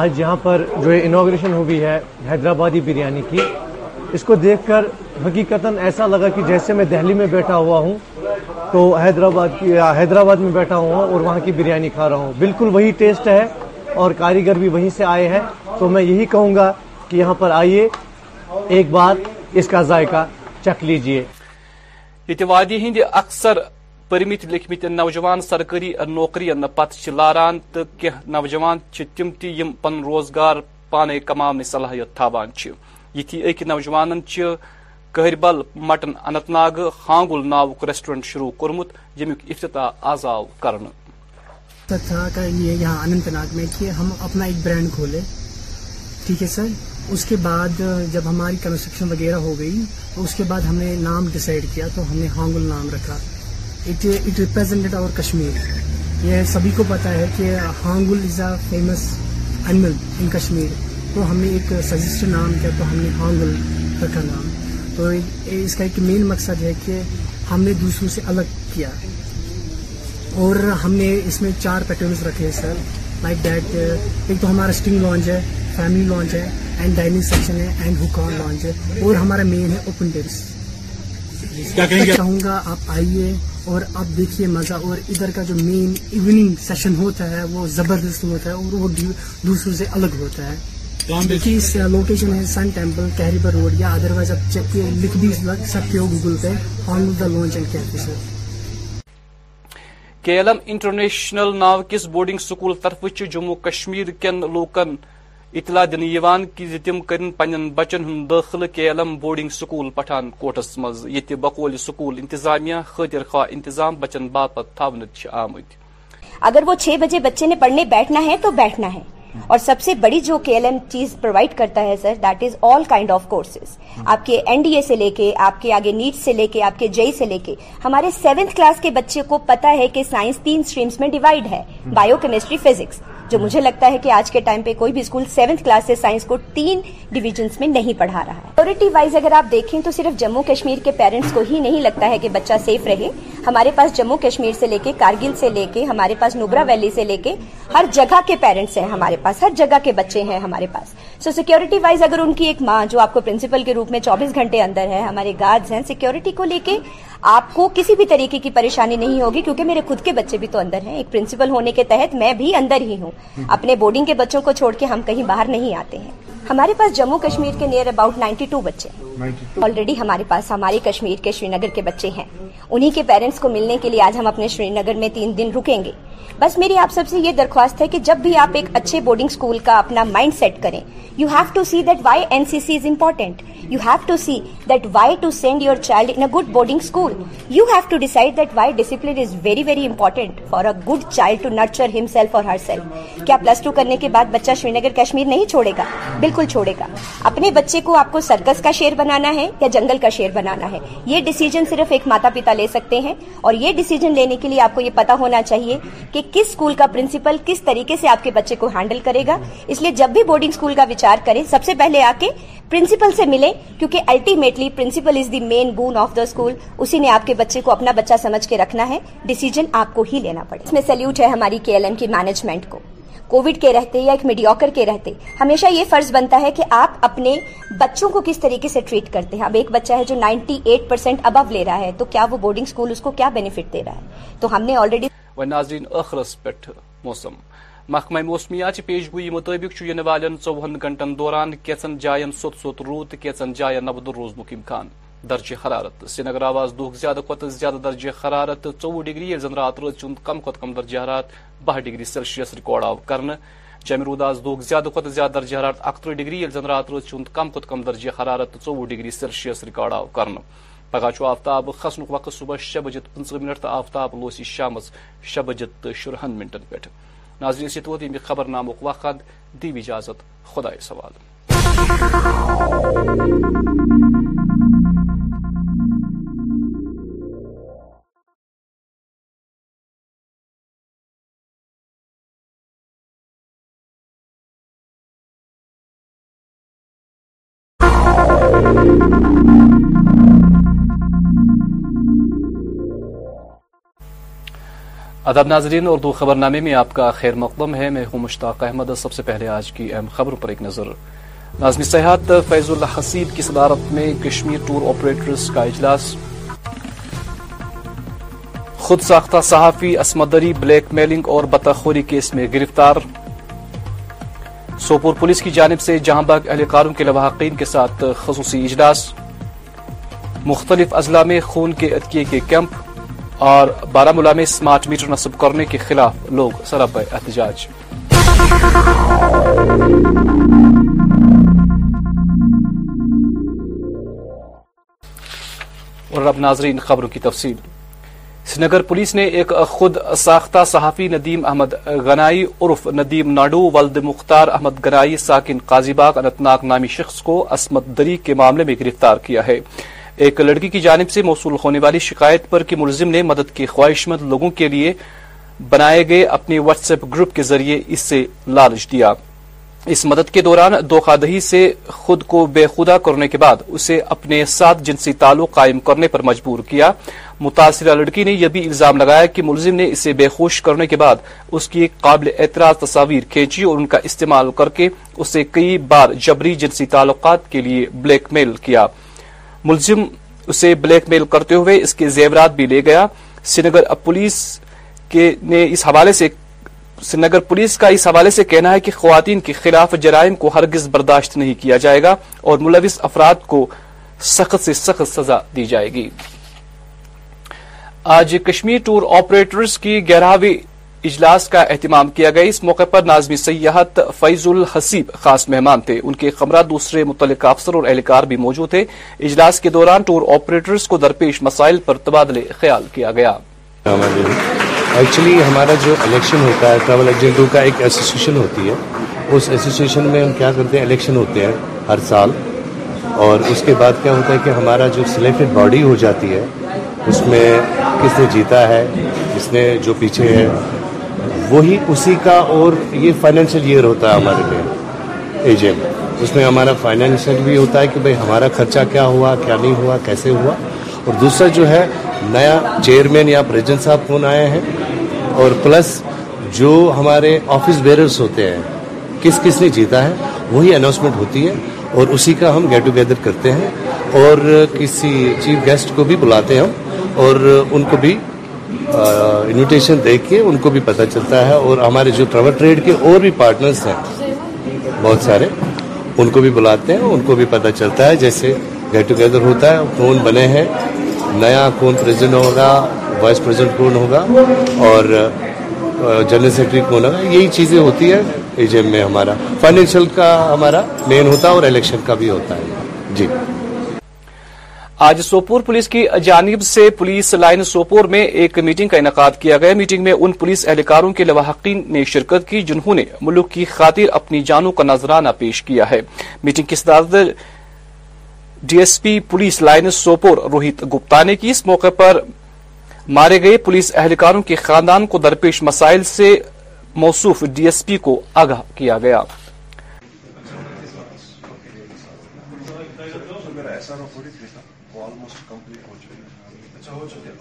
[SPEAKER 24] آج یہاں پر جو انوگریشن ہوئی ہے حیدرآبادی بریانی کی اس کو دیکھ کر حقیقتا ایسا لگا کہ جیسے میں دہلی میں بیٹھا ہوا ہوں تو حیدرآباد حیدرآباد میں بیٹھا ہوا ہوں اور وہاں کی بریانی کھا رہا ہوں بالکل وہی ٹیسٹ ہے اور کاریگر بھی وہیں سے آئے ہیں تو میں یہی کہوں گا کہ یہاں پر آئیے ایک بار اس کا ذائقہ چکھ لیجئے اتوادی
[SPEAKER 20] ہند اکثر پور لکھمت نوجوان سرکاری نوکری پت لاران تو کی نوجوان تم تم پن روزگار پانے کما صلاحیت تھوانا یتھی اک نوجوان کہربل مٹن انت ناگ ہانگل نامک ریسٹورنٹ شروع کورمت یمی افتتاح آو کر
[SPEAKER 25] یہاں اننت ناگ میں کہ ہم اپنا ایک برینڈ کھولے ٹھیک ہے سر اس کے بعد جب ہماری کنسٹرکشن وغیرہ ہو گئی اس کے بعد ہم نے نام ڈسائڈ کیا تو ہم نے ہانگل نام رکھا it it represented over Kashmir یہ سبھی کو پتا ہے کہ Hangul is a famous animal in Kashmir تو ہم نے ایک سجیسٹ نام کیا تو ہم نے ہانگل رکھا نام تو اس کا ایک مین مقصد ہے کہ ہم نے دوسروں سے الگ کیا اور ہم نے اس میں چار پیٹرنس رکھے ہیں سر لائک دیٹ ایک تو ہمارا اسٹنگ لانچ ہے فیملی لانچ ہے اینڈ ڈائننگ سیکشن ہے اینڈ ہکان لانچ ہے اور ہمارا مین ہے اوپن ڈیرس میں چاہوں گا آپ آئیے اور اب دیکھیے مزہ اور ادھر کا جو مین ایوننگ سیشن ہوتا ہے وہ زبردست ہوتا ہے اور وہ دوسروں سے الگ ہوتا ہے اس لوکیشن ہے سن ٹیمپل تحری پر روڈ یا ادر وائز آپ چیک کیے لکھ ہو گوگل پہ ایل
[SPEAKER 20] کیلم انٹرنیشنل ناو کس بورڈنگ سکول طرف جموں کشمیر کن لوکن اطلاع دن بچن ہند داخلہ کے علم بورڈنگ سکول مز یہ بقول سکول انتظامیہ خاطر خواہ انتظام بچن باپت تھونے آمت
[SPEAKER 26] اگر وہ چھ بجے بچے نے پڑھنے بیٹھنا ہے تو بیٹھنا ہے اور سب سے بڑی جو کے ایل ایم چیز پروائڈ کرتا ہے sir that is all kind of courses آپ کے این ڈی اے سے لے کے آپ کے آگے نیٹ سے لے کے آپ کے جئی e سے لے کے ہمارے سیونتھ کلاس کے بچے کو پتا ہے کہ سائنس تین میں ڈیوائڈ ہے بایو کیمسٹری فیزکس جو مجھے لگتا ہے کہ آج کے ٹائم پہ کوئی بھی اسکول سیونتھ کلاس سے سائنس کو تین ڈویژنس میں نہیں پڑھا رہا ہے وائز اگر آپ دیکھیں تو صرف جموں کشمیر کے پیرنٹس کو ہی نہیں لگتا ہے کہ بچہ سیف رہے ہمارے پاس جموں کشمیر سے لے کے کارگل سے لے کے ہمارے پاس نوبرا ویلی سے لے کے ہر جگہ کے پیرنٹس ہیں ہمارے پاس ہر جگہ کے بچے ہیں ہمارے پاس سو سیکیورٹی وائز اگر ان کی ایک ماں جو آپ کو پرنسپل کے روپ میں چوبیس گھنٹے اندر ہے ہمارے گارڈز ہیں سیکیورٹی کو لے کے آپ کو کسی بھی طریقے کی پریشانی نہیں ہوگی کیونکہ میرے خود کے بچے بھی تو اندر ہیں ایک پرنسپل ہونے کے تحت میں بھی اندر ہی ہوں اپنے بورڈنگ کے بچوں کو چھوڑ کے ہم کہیں باہر نہیں آتے ہیں ہمارے پاس جموں کشمیر کے نیئر اباؤٹ نائنٹی ٹو بچے آلریڈی ہمارے پاس ہمارے کشمیر کے شری نگر کے بچے ہیں انہی کے پیرنٹس کو ملنے کے لیے آج ہم اپنے شری نگر میں تین دن رکیں گے بس میری آپ سب سے یہ درخواست ہے کہ جب بھی آپ ایک اچھے بورڈنگ اسکول کا اپنا مائنڈ سیٹ کریں you have to see that why N C C is important You have to see that why to send your child in a good boarding school. You have to decide that why discipline is very very important for a good child to nurture himself or herself. کیا plus two کرنے کے بعد بچہ شری نگر کشمیر نہیں چھوڑے گا بالکل چھوڑے گا اپنے بچے کو آپ کو سرکس کا شیر بنانا ہے یا جنگل کا شیر بنانا ہے یہ ڈیسیجن صرف ایک ماتا پتا لے سکتے ہیں اور یہ ڈیسیجن لینے کے لیے آپ کو یہ پتا ہونا چاہیے کہ کس اسکول کا پرنسپل کس طریقے سے آپ کے بچے کو ہینڈل کرے گا اس لیے جب بھی بورڈنگ اسکول کا وچار کریں سب سے پہلے آ کے پرنسپل سے ملیں کیونکہ ultimately principal is the main bone of the school اسی نے آپ کے بچے کو اپنا بچہ سمجھ کے رکھنا ہے ڈیسیجن آپ کو ہی لینا پڑے اس میں سلیوٹ ہے ہماری کے ایل ایم کی مینجمنٹ کو کووڈ کے رہتے یا ایک میڈیوکر کے رہتے ہمیشہ یہ فرض بنتا ہے کہ آپ اپنے بچوں کو کس طریقے سے ٹریٹ کرتے ہیں اب ایک بچہ ہے جو نائنٹی ایٹ پرسینٹ ابو لے رہا ہے تو کیا وہ بورڈنگ اسکول اس کو کیا بینیفٹ دے رہا ہے تو ہم نے آلریڈی ناظرین
[SPEAKER 20] موسم محکمہ موسمیات پیش گوئی مطابق ژوہن یعنی گنٹن دوران کی جائن سوت سوت روت رودن جائن نبدور روزن امکان درجہ حرارت سری نگر آواز دہ زیادہ کھت زیادہ درجہ حرارت ژوہ ڈگری یعنی زن رات راست کم کھت کم درجہ حرارت بہ ڈگری سیلسیس ریکارڈ آو کر آز دہ زیادہ کھت زیادہ درجہ حرارت اکتہ ڈگری یعنی زن رات راست کم کھت کم درجہ حرارت ژوہ ڈگری سیلسیس ریکارڈ آو کر پگہ آفتاب کھسن وقت صبح شی بجت پنچہ منٹ تو آفتاب لوسی شام تو شرہن منٹن پہ ناظرین سے تو خبر نامک وقت دیو اجازت خدای سوال ادب ناظرین اردو خبر نامے میں آپ کا خیر مقدم ہے میں ہوں مشتاق احمد سب سے پہلے آج کی اہم خبر پر ایک نظر نازمی صحت فیض اللہ حسیب کی صدارت میں کشمیر ٹور آپریٹرز کا اجلاس خود ساختہ صحافی اسمدری بلیک میلنگ اور بطخوری کیس میں گرفتار سوپور پولیس کی جانب سے جہاں باغ اہلکاروں کے لواحقین کے ساتھ خصوصی اجلاس مختلف اضلاع میں خون کے عطیے کے کیمپ اور ملا میں اسمارٹ میٹر نصب کرنے کے خلاف لوگ سرب احتجاج اور ناظرین خبروں کی تفصیل سنگر پولیس نے ایک خود ساختہ صحافی ندیم احمد گنائی عرف ندیم ناڈو ولد مختار احمد گنائی ساکن قاضی قاضیباغ انتناک نامی شخص کو عصمت دری کے معاملے میں گرفتار کیا ہے ایک لڑکی کی جانب سے موصول ہونے والی شکایت پر کہ ملزم نے مدد کے خواہش مند لوگوں کے لیے بنائے گئے اپنے واٹس ایپ گروپ کے ذریعے اس سے لالچ دیا اس مدد کے دوران دوخادہی سے خود کو بے خدا کرنے کے بعد اسے اپنے ساتھ جنسی تعلق قائم کرنے پر مجبور کیا متاثرہ لڑکی نے یہ بھی الزام لگایا کہ ملزم نے اسے بے خوش کرنے کے بعد اس کی ایک قابل اعتراض تصاویر کھینچی اور ان کا استعمال کر کے اسے کئی بار جبری جنسی تعلقات کے لیے بلیک میل کیا ملزم اسے بلیک میل کرتے ہوئے اس کے زیورات بھی لے گیا سے سنگر پولیس کا اس حوالے سے کہنا ہے کہ خواتین کے خلاف جرائم کو ہرگز برداشت نہیں کیا جائے گا اور ملوث افراد کو سخت سے سخت سزا دی جائے گی آج کشمیر ٹور آپریٹرز کی گیارہویں اجلاس کا اہتمام کیا گیا اس موقع پر نازمی سیاحت فیض الحسیب خاص مہمان تھے ان کے خمرہ دوسرے متعلق افسر اور اہلکار بھی موجود تھے اجلاس کے دوران ٹور آپریٹرز کو درپیش مسائل پر تبادلے خیال کیا گیا
[SPEAKER 27] ایکچولی ہمارا جو الیکشن ہوتا ہے ٹریول ایجنٹوں کا ایک ایسوسیشن ہوتی ہے اس ایسوسیشن میں ہم کیا کرتے ہیں الیکشن ہوتے ہیں ہر سال اور اس کے بعد کیا ہوتا ہے کہ ہمارا جو سلیکٹڈ باڈی ہو جاتی ہے اس میں کس نے جیتا ہے کس نے جو پیچھے ہے وہی اسی کا اور یہ فائنینشیل ایئر ہوتا ہے ہمارے لیے ایجنٹ اس میں ہمارا فائنینشیل بھی ہوتا ہے کہ بھائی ہمارا خرچہ کیا ہوا کیا نہیں ہوا کیسے ہوا اور دوسرا جو ہے نیا چیئرمین یا پریزیڈنٹ صاحب کون آئے ہیں اور پلس جو ہمارے آفس ویئرس ہوتے ہیں کس کس نے جیتا ہے وہی اناؤنسمنٹ ہوتی ہے اور اسی کا ہم گیٹ ٹوگیدر کرتے ہیں اور کسی چیف گیسٹ کو بھی بلاتے ہیں اور ان کو بھی انویٹیشن دیکھ کے ان کو بھی پتہ چلتا ہے اور ہمارے جو پرائیوٹ ٹریڈ کے اور بھی پارٹنرز ہیں بہت سارے ان کو بھی بلاتے ہیں ان کو بھی پتا چلتا ہے جیسے گیٹ ٹوگیدر ہوتا ہے کون بنے ہیں نیا کون پریزیڈنٹ ہوگا وائس پریزیڈنٹ کون ہوگا اور جنرل سیکرٹری کون ہوگا یہی چیزیں ہوتی ہے ایجیم میں ہمارا فائنینشیل کا ہمارا مین ہوتا ہے اور الیکشن کا بھی ہوتا ہے جی
[SPEAKER 20] آج سوپور پولیس کی جانب سے پولیس لائن سوپور میں ایک میٹنگ کا انعقاد کیا گیا میٹنگ میں ان پولیس اہلکاروں کے لواحقین نے شرکت کی جنہوں نے ملک کی خاطر اپنی جانوں کا نذرانہ پیش کیا ہے میٹنگ کی صدارت D S P police line Sopore Rohit Gupta نے کی اس موقع پر مارے گئے پولیس اہلکاروں کے خاندان کو درپیش مسائل سے موصوف ڈی ایس پی کو آگاہ کیا گیا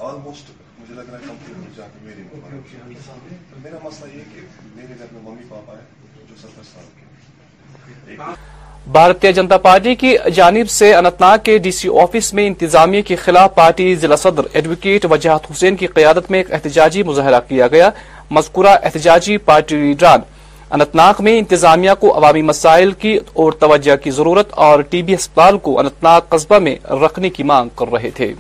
[SPEAKER 20] آلموسٹ مجھے لگ رہا ہے ہے کمپلیٹ ہو میری میرا مسئلہ یہ کہ میرے گھر میں ممی پاپا جو ستر سال کے بھارتیہ جنتا پارٹی کی جانب سے انتنا کے ڈی سی آفس میں انتظامیہ کے خلاف پارٹی ضلع صدر ایڈوکیٹ وجاہت حسین کی قیادت میں ایک احتجاجی مظاہرہ کیا گیا مذکورہ احتجاجی پارٹی لیڈران اننت ناگ میں انتظامیہ کو عوامی مسائل کی اور توجہ کی ضرورت اور ٹی بی اسپال کو اننت ناگ قصبہ میں رکھنے کی مانگ کر رہے تھے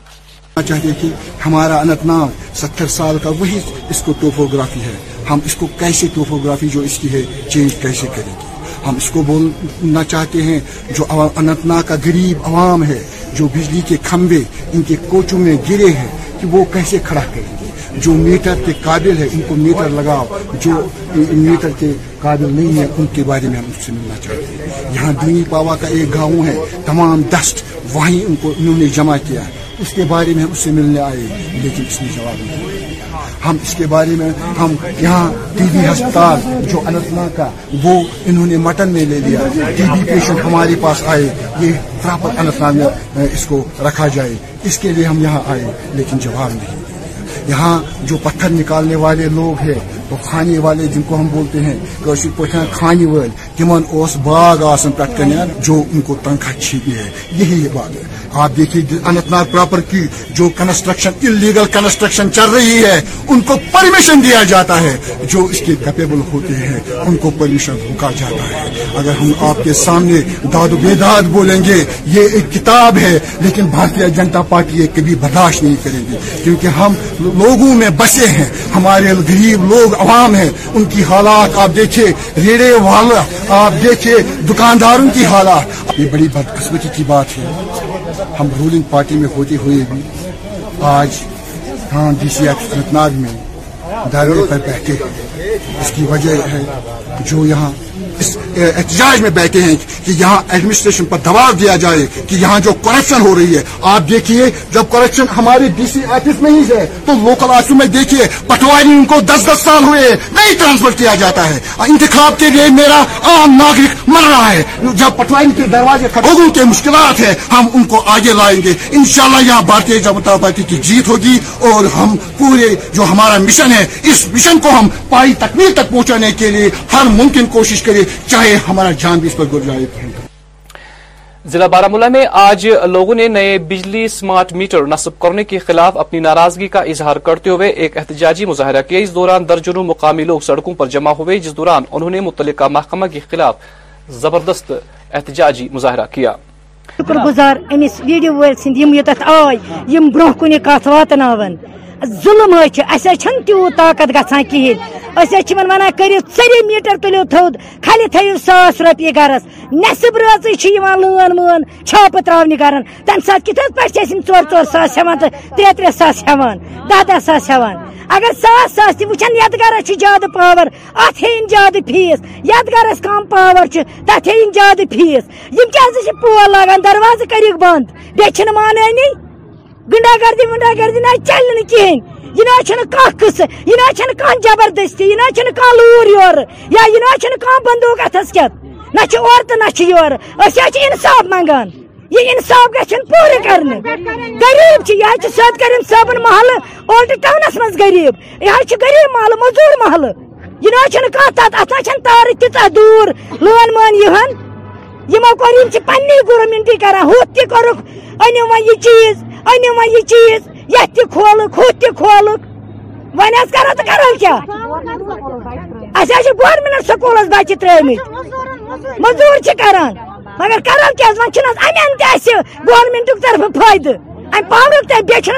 [SPEAKER 28] ہمارا اننت ناگ ستر سال کا وہی اس کو ٹوپوگرافی ہے ہم اس کو کیسے ٹوپوگرافی جو اس کی ہے چینج کیسے کریں گے ہم اس کو بولنا چاہتے ہیں جو انت ناگ کا غریب عوام ہے جو بجلی کے کھمبے ان کے کوچوں میں گرے ہیں کہ وہ کیسے کھڑا کریں گے جو میٹر کے قابل ہے ان کو میٹر لگاؤ جو میٹر کے قابل نہیں ہے ان کے بارے میں ہم اس سے ملنا چاہتے ہیں یہاں دینی پاوا کا ایک گاؤں ہے تمام ڈسٹ وہیں ان کو انہوں نے جمع کیا ہے اس کے بارے میں ہم اس سے ملنے آئے لیکن اس نے جواب نہیں ہم اس کے بارے میں ہم یہاں ٹی بی ہسپتال جو انت ناگ کا وہ انہوں نے مٹن میں لے لیا ٹی بی پیشنٹ ہمارے پاس آئے یہ پراپر اننت ناگ میں اس کو رکھا جائے اس کے لیے ہم یہاں آئے لیکن جواب نہیں یہاں جو پتھر نکالنے والے لوگ ہیں تو کھانے والے جن کو ہم بولتے ہیں کمن اس باغ آسن کن جو ان کو تنخواہ چھینی ہے یہی بات ہے آپ دیکھیے اننت ناگ پراپرٹی جو کنسٹرکشن انلیگل کنسٹرکشن چل رہی ہے ان کو پرمیشن دیا جاتا ہے جو اس کے کیپیبل ہوتے ہیں ان کو پرمیشن روکا جاتا ہے اگر ہم آپ کے سامنے داد و بیداد بولیں گے یہ ایک کتاب ہے لیکن بھارتی جنتا پارٹی یہ کبھی برداشت نہیں کریں گی کیونکہ ہم لوگوں میں بسے ہیں ہمارے غریب لوگ عوام ہے ان کی حالات آپ دیکھیں ریڑے والا آپ دیکھیں دکانداروں کی حالات یہ بڑی بدقسمتی کی بات ہے ہم رولنگ پارٹی میں ہوتے ہوئے بھی آج ہاں ڈی سی آفس انتناگ میں پر بیٹھے اس کی وجہ ہے جو یہاں احتجاج میں بیٹھے ہیں کہ یہاں ایڈمنسٹریشن پر دباؤ دیا جائے کہ یہاں جو کرپشن ہو رہی ہے آپ دیکھیے جب کرپشن ہمارے ڈی سی آفس میں ہی ہے تو لوکل آفس میں دیکھیے پٹواری ان کو دس دس سال ہوئے نہیں ٹرانسفر کیا جاتا ہے انتخاب کے لیے میرا عام ناگرک مر رہا ہے جب پٹواری کے دروازے لوگوں کے مشکلات ہیں ہم ان کو آگے لائیں گے ان شاء اللہ یہاں بھارتی جنتا مطلب پارٹی کی جیت ہوگی اور ہم پورے جو ہمارا مشن ہے اس مشن کو ہم پائی تکمیل تک پہنچانے کے لیے ہر ممکن کوشش کریں چاہے ہمارا جان بھی اس پر گر جائے
[SPEAKER 20] ضلع بارہ ملا میں آج لوگوں نے نئے بجلی سمارٹ میٹر نصب کرنے کے خلاف اپنی ناراضگی کا اظہار کرتے ہوئے ایک احتجاجی مظاہرہ کیا اس دوران درجنوں مقامی لوگ سڑکوں پر جمع ہوئے جس دوران انہوں نے متعلقہ محکمہ کے خلاف زبردست احتجاجی مظاہرہ کیا
[SPEAKER 29] ظلم ہے تیت طاقت گسان کہین ونانا کرو سری میٹر تلیو تھویو ساس روپیے گرس نیصب راضی لن و چھاپہ ترانہ گرن تمہ سات کتم ٹور ورسان تر ترے ساس ہہدہ ساس ہر ساس ساس تین گرس زیادہ پار اتن زیادہ فیس یو گرس کم پاور تیین زیادہ فیس یہ کی پول لاگان دروازے کریک بند بیچ مان گنڈاگردی ونڈاگردی نل کہین یہ نہ کان جبدستی یہ نا کان یوریا یہ بندوقت کت نساف منگان یہ انصاف گھنٹے پورے کرنے غریب سر صاحب محل اولٹ ٹونس مزب یہ غريب محل مزور محلہ یہ نت تيہ دور لين كو پورمنٹى كرانت تور چيز انیو ویز تھ تھولک ون حسر گورمنٹ سکولس بچے ترمت مزور مگر ویسے انہیں گورمنٹ طرف فائدہ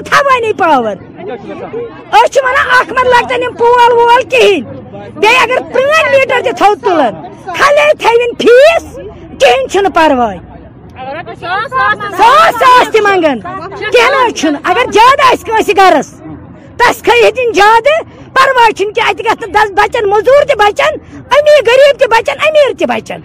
[SPEAKER 29] تھوانی پاور اخمت پول وول کھیل اگر پھر میٹر تھی تھو تلن پھلے تھو فیس کہین پوائے ساس ساس تہ منگان کی نا چھن اگر زیادہ اس کنس گرس تس کھی دن زیادہ پرواہ چھن کی ات گت دس بچن
[SPEAKER 20] مزدور تہ بچن امی
[SPEAKER 29] غریب تہ بچن امیر تہ بچن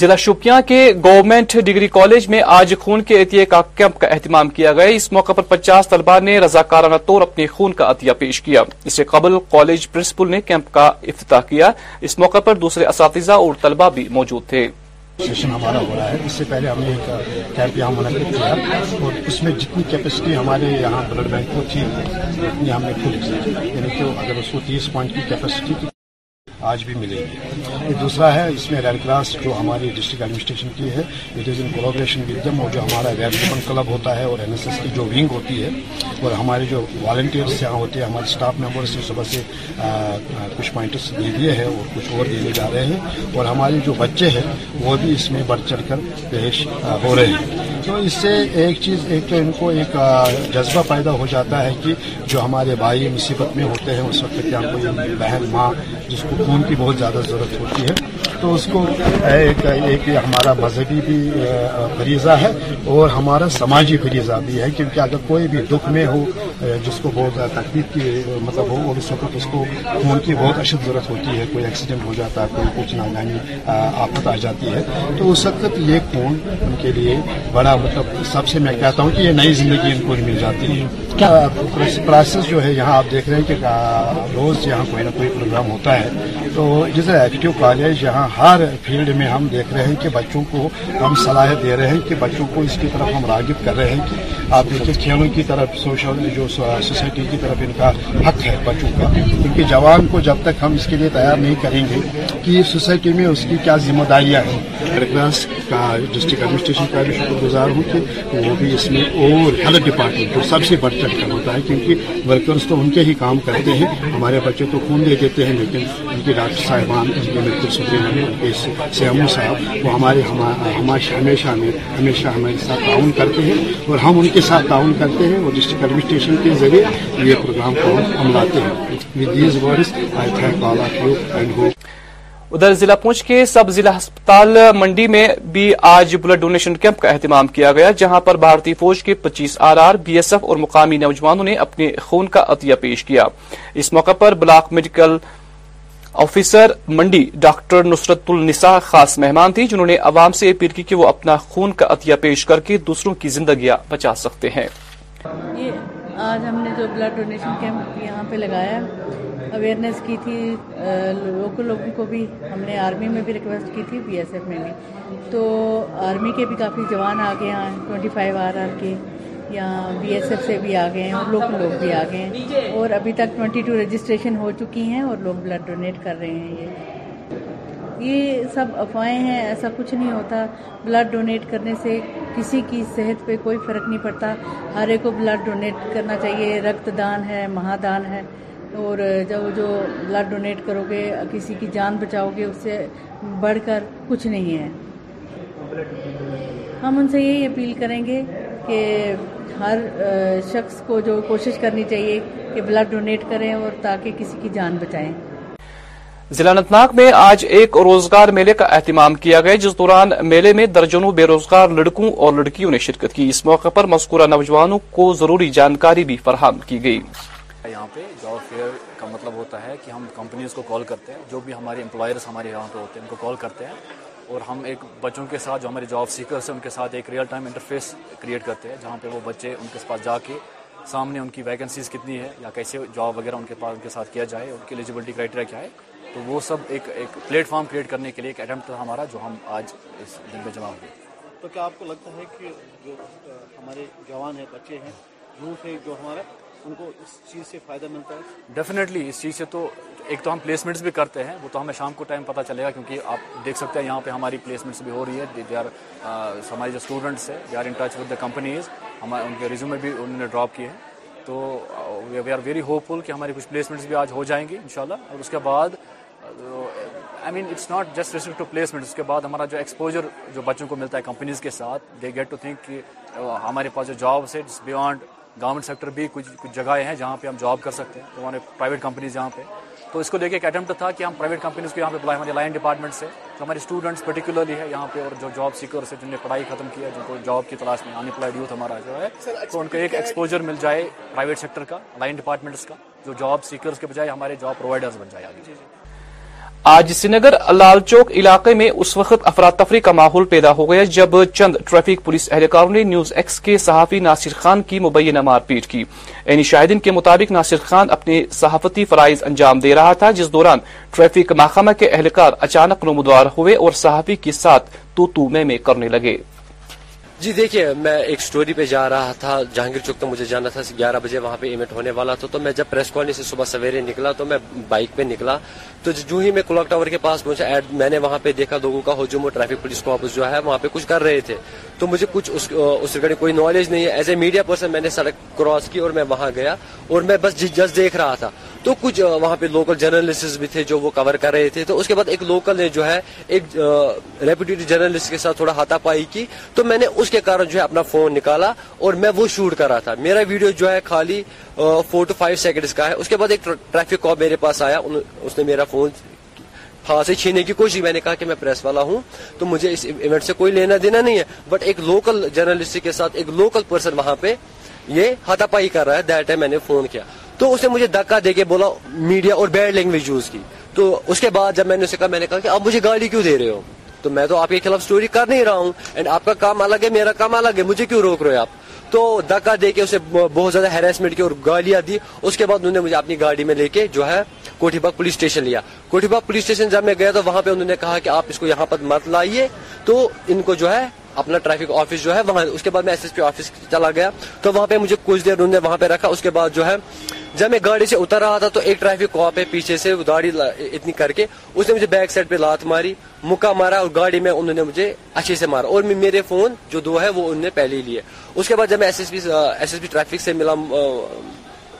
[SPEAKER 29] ضلع شوپیاں کے گورنمنٹ
[SPEAKER 20] ڈگری کالج میں آج خون کے عطیے کا کیمپ کا اہتمام کیا گیا اس موقع پر پچاس طلباء نے رضاکارانہ طور اپنے خون کا عطیہ پیش کیا اس سے قبل کالج پرنسپل نے کیمپ کا افتتاح کیا اس موقع پر دوسرے اساتذہ اور طلباء بھی موجود تھے
[SPEAKER 30] سیشن ہمارا ہو رہا ہے اس سے پہلے ہم نے ایک کیمپ یہاں منعقد کیا اور اس میں جتنی کیپیسٹی ہمارے یہاں بلڈ بینک کو تھی اتنی ہم نے کھول یعنی کہ اگر اس کو تیس پوائنٹ کی کیپیسٹی تھی آج بھی ملے گی ایک دوسرا ہے اس میں ریڈ کراس جو ہماری ڈسٹرکٹ ایڈمنسٹریشن کی ہے اٹ از ان کولابریشن دم اور جو ہمارا ریڈ ریبن کلب ہوتا ہے اور این ایس ایس کی جو ونگ ہوتی ہے اور ہمارے جو والنٹیئرس یہاں ہوتے ہیں ہمارے اسٹاف ممبرس نے صبح سے کچھ پوائنٹس دے دیے ہیں اور کچھ اور دینے جا رہے ہیں اور ہمارے جو بچے ہیں وہ بھی اس میں بڑھ چڑھ کر پیش ہو رہے ہیں تو اس سے ایک چیز ایک تو ان کو ایک جذبہ پیدا ہو جاتا ہے کہ جو ہمارے بھائی مصیبت میں ہوتے ہیں اس وقت کیا بہن ماں جس کو خون کی بہت زیادہ ضرورت ہوتی ہے تو اس کو ایک ایک ہمارا مذہبی بھی فریضہ ہے اور ہمارا سماجی فریضہ بھی ہے کیونکہ اگر کوئی بھی دکھ میں ہو جس کو بہت زیادہ تکلیف کی مطلب ہو اور اس وقت اس کو خون کی بہت اشد ضرورت ہوتی ہے کوئی ایکسیڈنٹ ہو جاتا ہے کوئی کچھ ناگانی آفت آ جاتی ہے تو اس وقت یہ خون ان کے لیے بڑا مطلب سب سے میں کہتا ہوں کہ یہ نئی زندگی ان کو مل جاتی ہے کیا پروسیس جو ہے یہاں آپ دیکھ رہے ہیں کہ روز یہاں کوئی نہ کوئی پروگرام ہوتا ہے تو ادھر ایکٹیو کالج یہاں ہر فیلڈ میں ہم دیکھ رہے ہیں کہ بچوں کو ہم صلاحیت دے رہے ہیں کہ بچوں کو اس کی طرف ہم راغب کر رہے ہیں کہ آپ دیکھیں کھیلوں کی طرف سوشل جو سوسائٹی کی طرف ان کا حق ہے بچوں کا ان کے کو جب تک ہم اس کے لیے تیار نہیں کریں گے کہ سوسائٹی میں اس کی کیا ذمہ داریاں ہیں کا ڈسٹرک ایڈمنسٹریشن کا بھی شکر گزار ہوں کہ وہ بھی اس میں اور ہیلتھ ڈپارٹمنٹ کو سب سے بڑھ چڑھ کر ہوتا ہے کیونکہ ورکرس تو ان کے ہی کام کرتے ہیں ہمارے بچے تو خون دے دیتے ہیں لیکن ان کے ڈاکٹر صاحبان ان کے ملک سپریم کے سی صاحب وہ ہمارے ہمیشہ ہمیں ہمیشہ ہمارے ساتھ تعاون کرتے ہیں اور ہم ان کے ساتھ تعاون کرتے ہیں اور ڈسٹرکٹ ایڈمنسٹریشن کے ذریعے یہ پروگرام کو ہم لاتے
[SPEAKER 20] ہیں with these words I thank all of you and hope ادھر ضلع پونچھ کے سب ضلع ہسپتال منڈی میں بھی آج بلڈ ڈونیشن کیمپ کا اہتمام کیا گیا جہاں پر بھارتی فوج کے پچیس R R B S F اور مقامی نوجوانوں نے اپنے خون کا عطیہ پیش کیا اس موقع پر block medical officer Mandi doctor Nusrat النساء خاص مہمان تھی جنہوں نے عوام سے اپیل کی کہ وہ اپنا خون کا عطیہ پیش کر کے دوسروں کی زندگیاں بچا سکتے ہیں
[SPEAKER 31] آج ہم نے جو بلڈ ڈونیشن کیمپ یہاں پہ لگایا اویئرنیس کی تھی لوکل لوگوں کو بھی ہم نے آرمی میں بھی ریکویسٹ کی تھی بی ایس ایف میں بھی تو آرمی کے بھی کافی جوان آگے بی ایس ایف سے بھی آ گئے ہیں لوکل لوگ بھی آ گئے ہیں اور ابھی تک ٹوئنٹی ٹو رجسٹریشن ہو چکی ہیں اور لوگ بلڈ ڈونیٹ کر رہے ہیں یہ یہ سب افواہیں ہیں ایسا کچھ نہیں ہوتا بلڈ ڈونیٹ کرنے سے کسی کی صحت پہ کوئی فرق نہیں پڑتا ہر ایک کو بلڈ ڈونیٹ کرنا چاہیے رکت دان ہے مہادان ہے اور جب جو بلڈ ڈونیٹ کرو گے کسی کی جان بچاؤ گے اس سے بڑھ کر کچھ نہیں ہے ہم ان سے یہی اپیل کریں گے کہ ہر شخص کو جو کوشش کرنی چاہیے کہ بلڈ ڈونیٹ کریں اور تاکہ کسی کی جان بچائیں
[SPEAKER 20] ضلع انتناگ میں آج ایک روزگار میلے کا اہتمام کیا گیا جس دوران میلے میں درجنوں بے روزگار لڑکوں اور لڑکیوں نے شرکت کی اس موقع پر مذکورہ نوجوانوں کو ضروری جانکاری بھی فراہم کی گئی
[SPEAKER 32] یہاں پہ جاب فیئر کا مطلب ہوتا ہے کہ ہم کمپنیز کو کال کرتے ہیں جو بھی ہمارے امپلائرز ہمارے یہاں پہ ہوتے ہیں ان کو کال کرتے ہیں اور ہم ایک بچوں کے ساتھ جو ہمارے جاب سیکرس ہیں ان کے ساتھ ایک ریئل ٹائم انٹرفیس کریٹ کرتے ہیں جہاں پہ وہ بچے ان کے پاس جا کے سامنے ان کی ویکنسیز کتنی ہے یا کیسے جاب وغیرہ ان کے پاس ان کے ساتھ کیا جائے ان کی ایلیجیبلٹی کرائٹیریا کیا ہے تو وہ سب ایک ایک پلیٹ فارم کریٹ کرنے کے لیے ایک اٹمپٹ تھا ہمارا جو ہم آج
[SPEAKER 33] اس دن میں جمع ہوئے تو کیا آپ کو لگتا ہے کہ جو ہمارے جوان ہیں بچے ہیں یوتھ ہے جو ہمارا ان کو اس چیز سے فائدہ ملتا ہے
[SPEAKER 32] ڈیفینیٹلی اس چیز سے تو ایک تو ہم پلیسمنٹس بھی کرتے ہیں وہ تو ہمیں شام کو ٹائم پتہ چلے گا کیونکہ آپ دیکھ سکتے ہیں یہاں پہ ہماری پلیسمنٹس بھی ہو رہی ہے دے آر ہمارے جو اسٹوڈنٹس ہیں they are in touch with the companies ہمارے ان کے ریزیومے بھی انہوں نے ڈراپ کیے ہیں تو we are very hopeful کہ ہماری کچھ پلیسمنٹس بھی آج ہو جائیں گی ان شاء اللہ اور اس کے بعد I mean it's not just respect to placement اس کے بعد ہمارا جو ایکسپوجر جو بچوں کو ملتا ہے کمپنیز کے ساتھ دے گیٹ ٹو تھنک کہ ہمارے پاس جو جابس ہے اٹس بیانڈ گورنمنٹ سیکٹر بھی کچھ کچھ جگہیں ہیں جہاں پہ ہم جاب کر سکتے ہیں تو پرائیویٹ کمپنیز جہاں پہ تو اس کو لے کے ایک اٹمپٹ تھا کہ ہم پرائیویٹ کمپنیز کو یہاں پہ بلائے ہمارے لائن ڈپارٹمنٹ سے جو ہمارے اسٹوڈنٹس پرٹیکولرلی ہے یہاں پہ اور جو جاب سیکرس ہے جن نے پڑھائی ختم کی ہے جن کو جاب کی تلاش میں ان امپلائڈ یوتھ ہمارا جو ہے تو ان کو ایک ایکسپوجر مل جائے پرائیویٹ سیکٹر کا لائن ڈپارٹمنٹس کا جو جاب سیکرس کے بجائے ہمارے جاب پرووائڈرز بن جائے آگے جی، جی۔
[SPEAKER 20] آج سنگر نگر لال چوک علاقے میں اس وقت افراتفری کا ماحول پیدا ہو گیا جب چند ٹریفک پولیس اہلکاروں نے نیوز ایکس کے صحافی ناصر خان کی مبینہ مار پیٹ کی عینی شاہدین کے مطابق ناصر خان اپنے صحافتی فرائض انجام دے رہا تھا جس دوران ٹریفک محکمہ کے اہلکار اچانک نمودوار ہوئے اور صحافی کے ساتھ تو تو میں میں کرنے لگے
[SPEAKER 34] جی دیکھیں میں ایک سٹوری پہ جا رہا تھا جہانگیر چوک مجھے جانا تھا گیارہ بجے وہاں پہ ہونے والا تو میں جب پریس سے صبح سویرے نکلا تو میں بائک پہ نکلا تو جو ہی میں کلاک ٹاور کے پاس پہنچا ایڈ میں نے وہاں پہ دیکھا لوگوں کا ہجوم اور ٹریفک پولیس کو واپس جو ہے وہاں پہ کچھ کر رہے تھے تو مجھے کچھ اس اس ریگارڈنگ کوئی نالج نہیں ہے ایز اے میڈیا پرسن میں نے سڑک کراس کی اور میں وہاں گیا اور میں بس جس جی- دیکھ رہا تھا تو کچھ وہاں پہ لوکل جرنلسٹ بھی تھے جو وہ کور کر رہے تھے تو اس کے بعد ایک لوکل نے جو ہے ایک ریپوٹیڈ جرنلسٹ کے ساتھ تھوڑا ہاتھا پائی کی تو میں نے اس کے کارن جو ہے اپنا فون نکالا اور میں وہ شوٹ کر رہا تھا میرا ویڈیو جو ہے خالی فور ٹو فائیو سیکنڈز کا ہے اس کے بعد ایک ٹریفک کاپ میرے پاس آیا اس نے میرا فون ہاں سے چھینے کی کوشش میں نے کہا کہ میں پریس والا ہوں تو مجھے اس ایونٹ سے کوئی لینا دینا نہیں ہے بٹ ایک لوکل جرنلسٹ کے ساتھ ایک لوکل پرسن وہاں پہ یہ ہاتھا پائی کر رہا ہے میں نے فون کیا تو اس نے مجھے دکا دے کے بولا میڈیا اور بیڈ لینگویج یوز کی تو اس کے بعد جب میں نے اسے کہا میں نے کہا کہ آپ مجھے گالی کیوں دے رہے ہو تو میں تو آپ کے خلاف سٹوری کر نہیں رہا ہوں اینڈ آپ کا کام الگ ہے میرا کام الگ ہے مجھے کیوں روک رہے ہو آپ تو دکا دے کے اسے بہت زیادہ ہیریسمنٹ کی اور گالیاں دی اس کے بعد انہوں نے مجھے اپنی گاڑی میں لے کے جو ہے کوٹھی باغ پولیس اسٹیشن لیا کوٹھی باغ پولیس اسٹیشن جب میں گیا تو وہاں پہ انہوں نے کہا کہ آپ اس کو یہاں پر مت لائیے تو ان کو جو ہے اپنا ٹریفک آفس جو ہے وہاں اس کے بعد میں ایس ایس پی آفس چلا گیا تو وہاں پہ مجھے کچھ دیر انہوں نے وہاں پہ رکھا اس کے بعد جو ہے جب میں گاڑی سے اتر رہا تھا تو ایک ٹریفک کاپ ہے پیچھے سے گاڑی اتنی کر کے اس نے مجھے بیک سائڈ پہ لات ماری مکہ مارا اور گاڑی میں انہوں نے مجھے اچھے سے مارا اور میرے فون جو دو ہے وہ انہوں نے پہلے ہی لیے اس کے بعد جب میں S S P S S P traffic سے ملا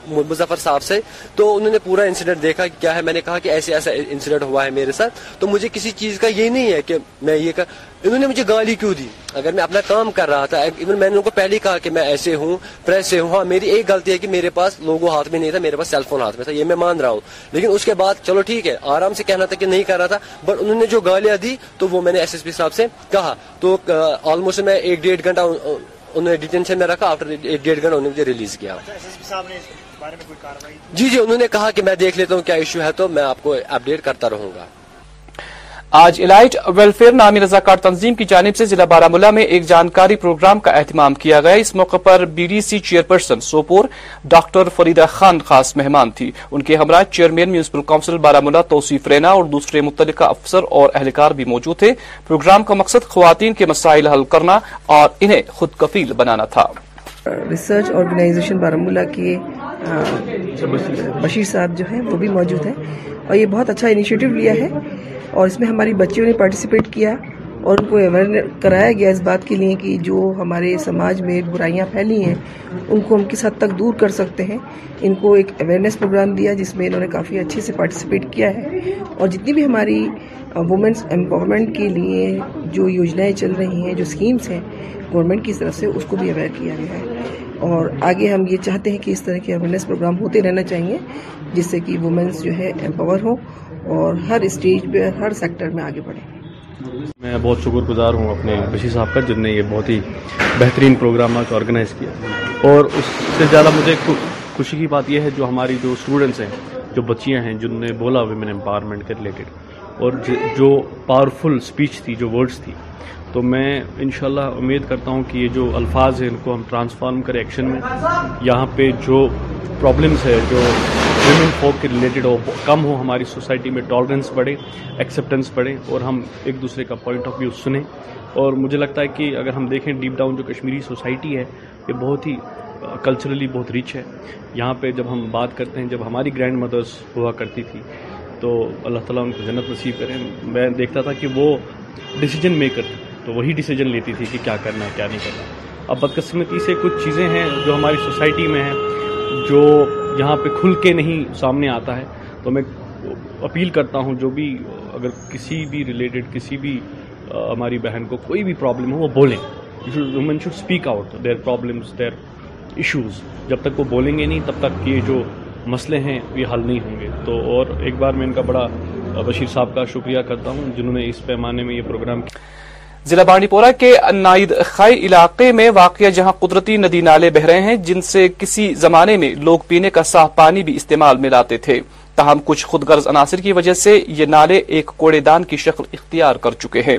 [SPEAKER 34] مظفر صاحب سے تو انہوں نے پورا انسیڈنٹ دیکھا کہ کیا ہے میں نے کہا کہ ایسے ایسا انسیڈنٹ ہوا ہے میرے ساتھ تو مجھے کسی چیز کا یہ نہیں ہے کہ میں یہ کہ انہوں نے مجھے گالی کیوں دی اگر میں اپنا کام کر رہا تھا ایون میں نے ان کو پہلے کہا کہ میں ایسے ہوں پریس سے ہوں ہاں میری ایک غلطی ہے کہ میرے پاس لوگوں ہاتھ میں نہیں تھا میرے پاس سیل فون ہاتھ میں تھا یہ میں مان رہا ہوں لیکن اس کے بعد چلو ٹھیک ہے آرام سے کہنا تھا کہ نہیں کر رہا تھا بٹ انہوں نے جو گالیاں دی تو وہ میں نے ایس ایس پی صاحب سے کہا تو آلموسٹ میں ایک ڈیڑھ گھنٹہ انہوں نے ڈیٹینشن میں رکھا آفٹر ایک ڈیڑھ گھنٹہ انہوں نے مجھے ریلیز کیا اچھا، جی جی انہوں نے کہا کہ میں دیکھ لیتا ہوں کیا ایشو ہے تو میں آپ کو اپڈیٹ کرتا رہوں گا
[SPEAKER 20] آج الائٹ ویلفیئر نامی رضاکار تنظیم کی جانب سے ضلع بارہ مُولہ میں ایک جانکاری پروگرام کا اہتمام کیا گیا اس موقع پر B D C chairperson Sopore doctor Farida Khan خاص مہمان تھی ان کے ہمراہ chairman municipal Baramulla Tauseef Raina اور دوسرے متعلقہ افسر اور اہلکار بھی موجود تھے پروگرام کا مقصد خواتین کے مسائل حل کرنا اور انہیں خود کفیل بنانا
[SPEAKER 35] تھا ریسرچ کے بشیر صاحب جو ہیں ہیں وہ بھی موجود اور یہ بہت اچھا انیشیٹو لیا ہے اور اس میں ہماری بچیوں نے پارٹیسپیٹ کیا اور ان کو اویئر کرایا گیا اس بات کے لیے کہ جو ہمارے سماج میں برائیاں پھیلی ہیں ان کو ہم کس حد تک دور کر سکتے ہیں ان کو ایک اویئرنیس پروگرام دیا جس میں انہوں نے کافی اچھے سے پارٹیسپیٹ کیا ہے اور جتنی بھی ہماری وومنس امپاورمنٹ کے لیے جو یوجنائیں چل رہی ہیں جو اسکیمس ہیں گورنمنٹ کی طرف سے اس کو بھی اویئر کیا گیا ہے اور آگے ہم یہ چاہتے ہیں کہ اس طرح کے اویئرنیس پروگرام ہوتے رہنا چاہیے جس سے کہ وومنس جو ہے امپاور ہو اور ہر اسٹیج پہ ہر سیکٹر میں آگے بڑھیں
[SPEAKER 36] میں بہت شکر گزار ہوں اپنے بشی صاحب کا جن نے یہ بہت ہی بہترین پروگرام آج آرگنائز کیا اور اس سے زیادہ مجھے خوشی کی بات یہ ہے جو ہماری جو اسٹوڈنٹس ہیں جو بچیاں ہیں جن نے بولا ویمن امپاورمنٹ کے ریلیٹڈ اور جو پاورفل اسپیچ تھی جو ورڈز تھی تو میں انشاءاللہ امید کرتا ہوں کہ یہ جو الفاظ ہیں ان کو ہم ٹرانسفارم کریں ایکشن میں یہاں پہ جو پرابلمس ہے جو ویمن فوک کے ریلیٹڈ ہو کم ہو ہماری سوسائٹی میں ٹالرنس بڑھے ایکسیپٹنس بڑھے اور ہم ایک دوسرے کا پوائنٹ آف ویو سنیں اور مجھے لگتا ہے کہ اگر ہم دیکھیں ڈیپ ڈاؤن جو کشمیری سوسائٹی ہے یہ بہت ہی کلچرلی بہت رچ ہے یہاں پہ جب ہم بات کرتے ہیں جب ہماری گرینڈ مدرس ہوا کرتی تھی تو اللہ تعالیٰ ان کو جنت نصیب کریں میں دیکھتا تھا کہ وہ ڈیسیجن میکر تھے تو وہی ڈیسیجن لیتی تھی کہ کیا کرنا ہے کیا نہیں کرنا اب بدقسمتی سے کچھ چیزیں ہیں جو ہماری سوسائٹی میں ہیں جو یہاں پہ کھل کے نہیں سامنے آتا ہے تو میں اپیل کرتا ہوں جو بھی اگر کسی بھی ریلیٹڈ کسی بھی ہماری بہن کو کوئی بھی پرابلم ہو وہ بولیں women should speak out their problems their issues جب تک وہ بولیں گے نہیں تب تک یہ جو مسئلے ہیں یہ حل نہیں ہوں گے تو اور ایک بار میں ان کا بڑا بشیر صاحب کا شکریہ کرتا ہوں جنہوں نے اس پیمانے میں یہ پروگرام کیا
[SPEAKER 20] ضلع پورہ کے نائید خائی علاقے میں واقع جہاں قدرتی ندی نالے بہ رہے ہیں جن سے کسی زمانے میں لوگ پینے کا صاف پانی بھی استعمال میں لاتے تھے تاہم کچھ خود گرض عناصر کی وجہ سے یہ نالے ایک کوڑے دان کی شکل اختیار کر چکے ہیں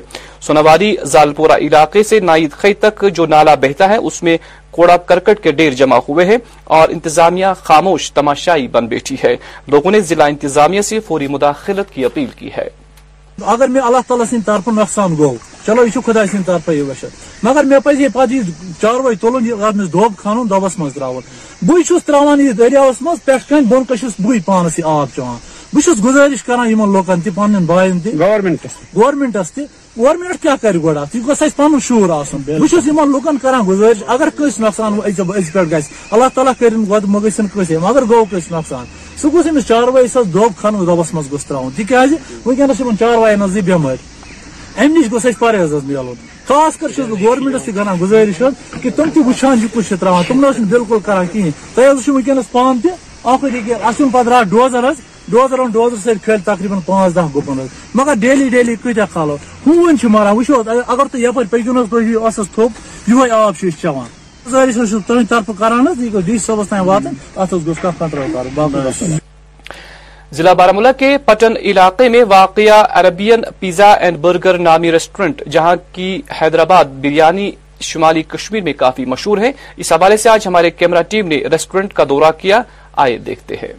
[SPEAKER 20] سوناواری زالپورہ علاقے سے خی تک جو نالا بہتا ہے اس میں کوڑا کرکٹ کے ڈیر جمع ہوئے ہیں اور انتظامیہ خاموش تماشائی بن بیٹھی ہے لوگوں نے ضلع انتظامیہ سے فوری مداخلت کی اپیل کی ہے
[SPEAKER 37] اگر میرے اللہ تعالیٰ سد طرف نقصان گو چلو یہ خدا سد طرف یہ مشت مگر می پہ پہ یہ چاروائی تلنس دب کھانا دبس منتھ بے چرانے یہ دریہس من پہن بہت بہت پانس یہ آب چیو بس گزش كران لوكن پن بائن تہ گیس گورمنٹس تورنٹ كیا كر گا گھس پور آپ بس یقین لوك كر گزارش اگر تعالیٰ کٔرِنۍ گۄڈٕ كرین غد کٲنٛسے مگر گوٚو کٲنٛسہِ نۄقصان سو گھس چارویس دب کھن دبس گوس تراؤن تاز و چاروائن ام نش گیس پہ میل خاص کر گورمنٹس تک گزاری تم یہ کچھ تراؤن تم نکلانے ونکس پانے پہ رات ڈوزر ڈوزر او ڈوزر سر کھل تقریباً پانچ دہ گپن مگر ڈیلی ڈیلی کتیا کھلو ہوں مران وغیرہ تھی یہ پکو تھوبی چیز
[SPEAKER 20] ضلع بارہ کے پٹن علاقے میں واقع عربین پیزا اینڈ برگر نامی ریسٹورنٹ جہاں کی حیدرآباد بریانی شمالی کشمیر میں کافی مشہور ہے اس حوالے سے آج ہمارے کیمرہ ٹیم نے ریسٹورنٹ کا دورہ کیا آئے دیکھتے ہیں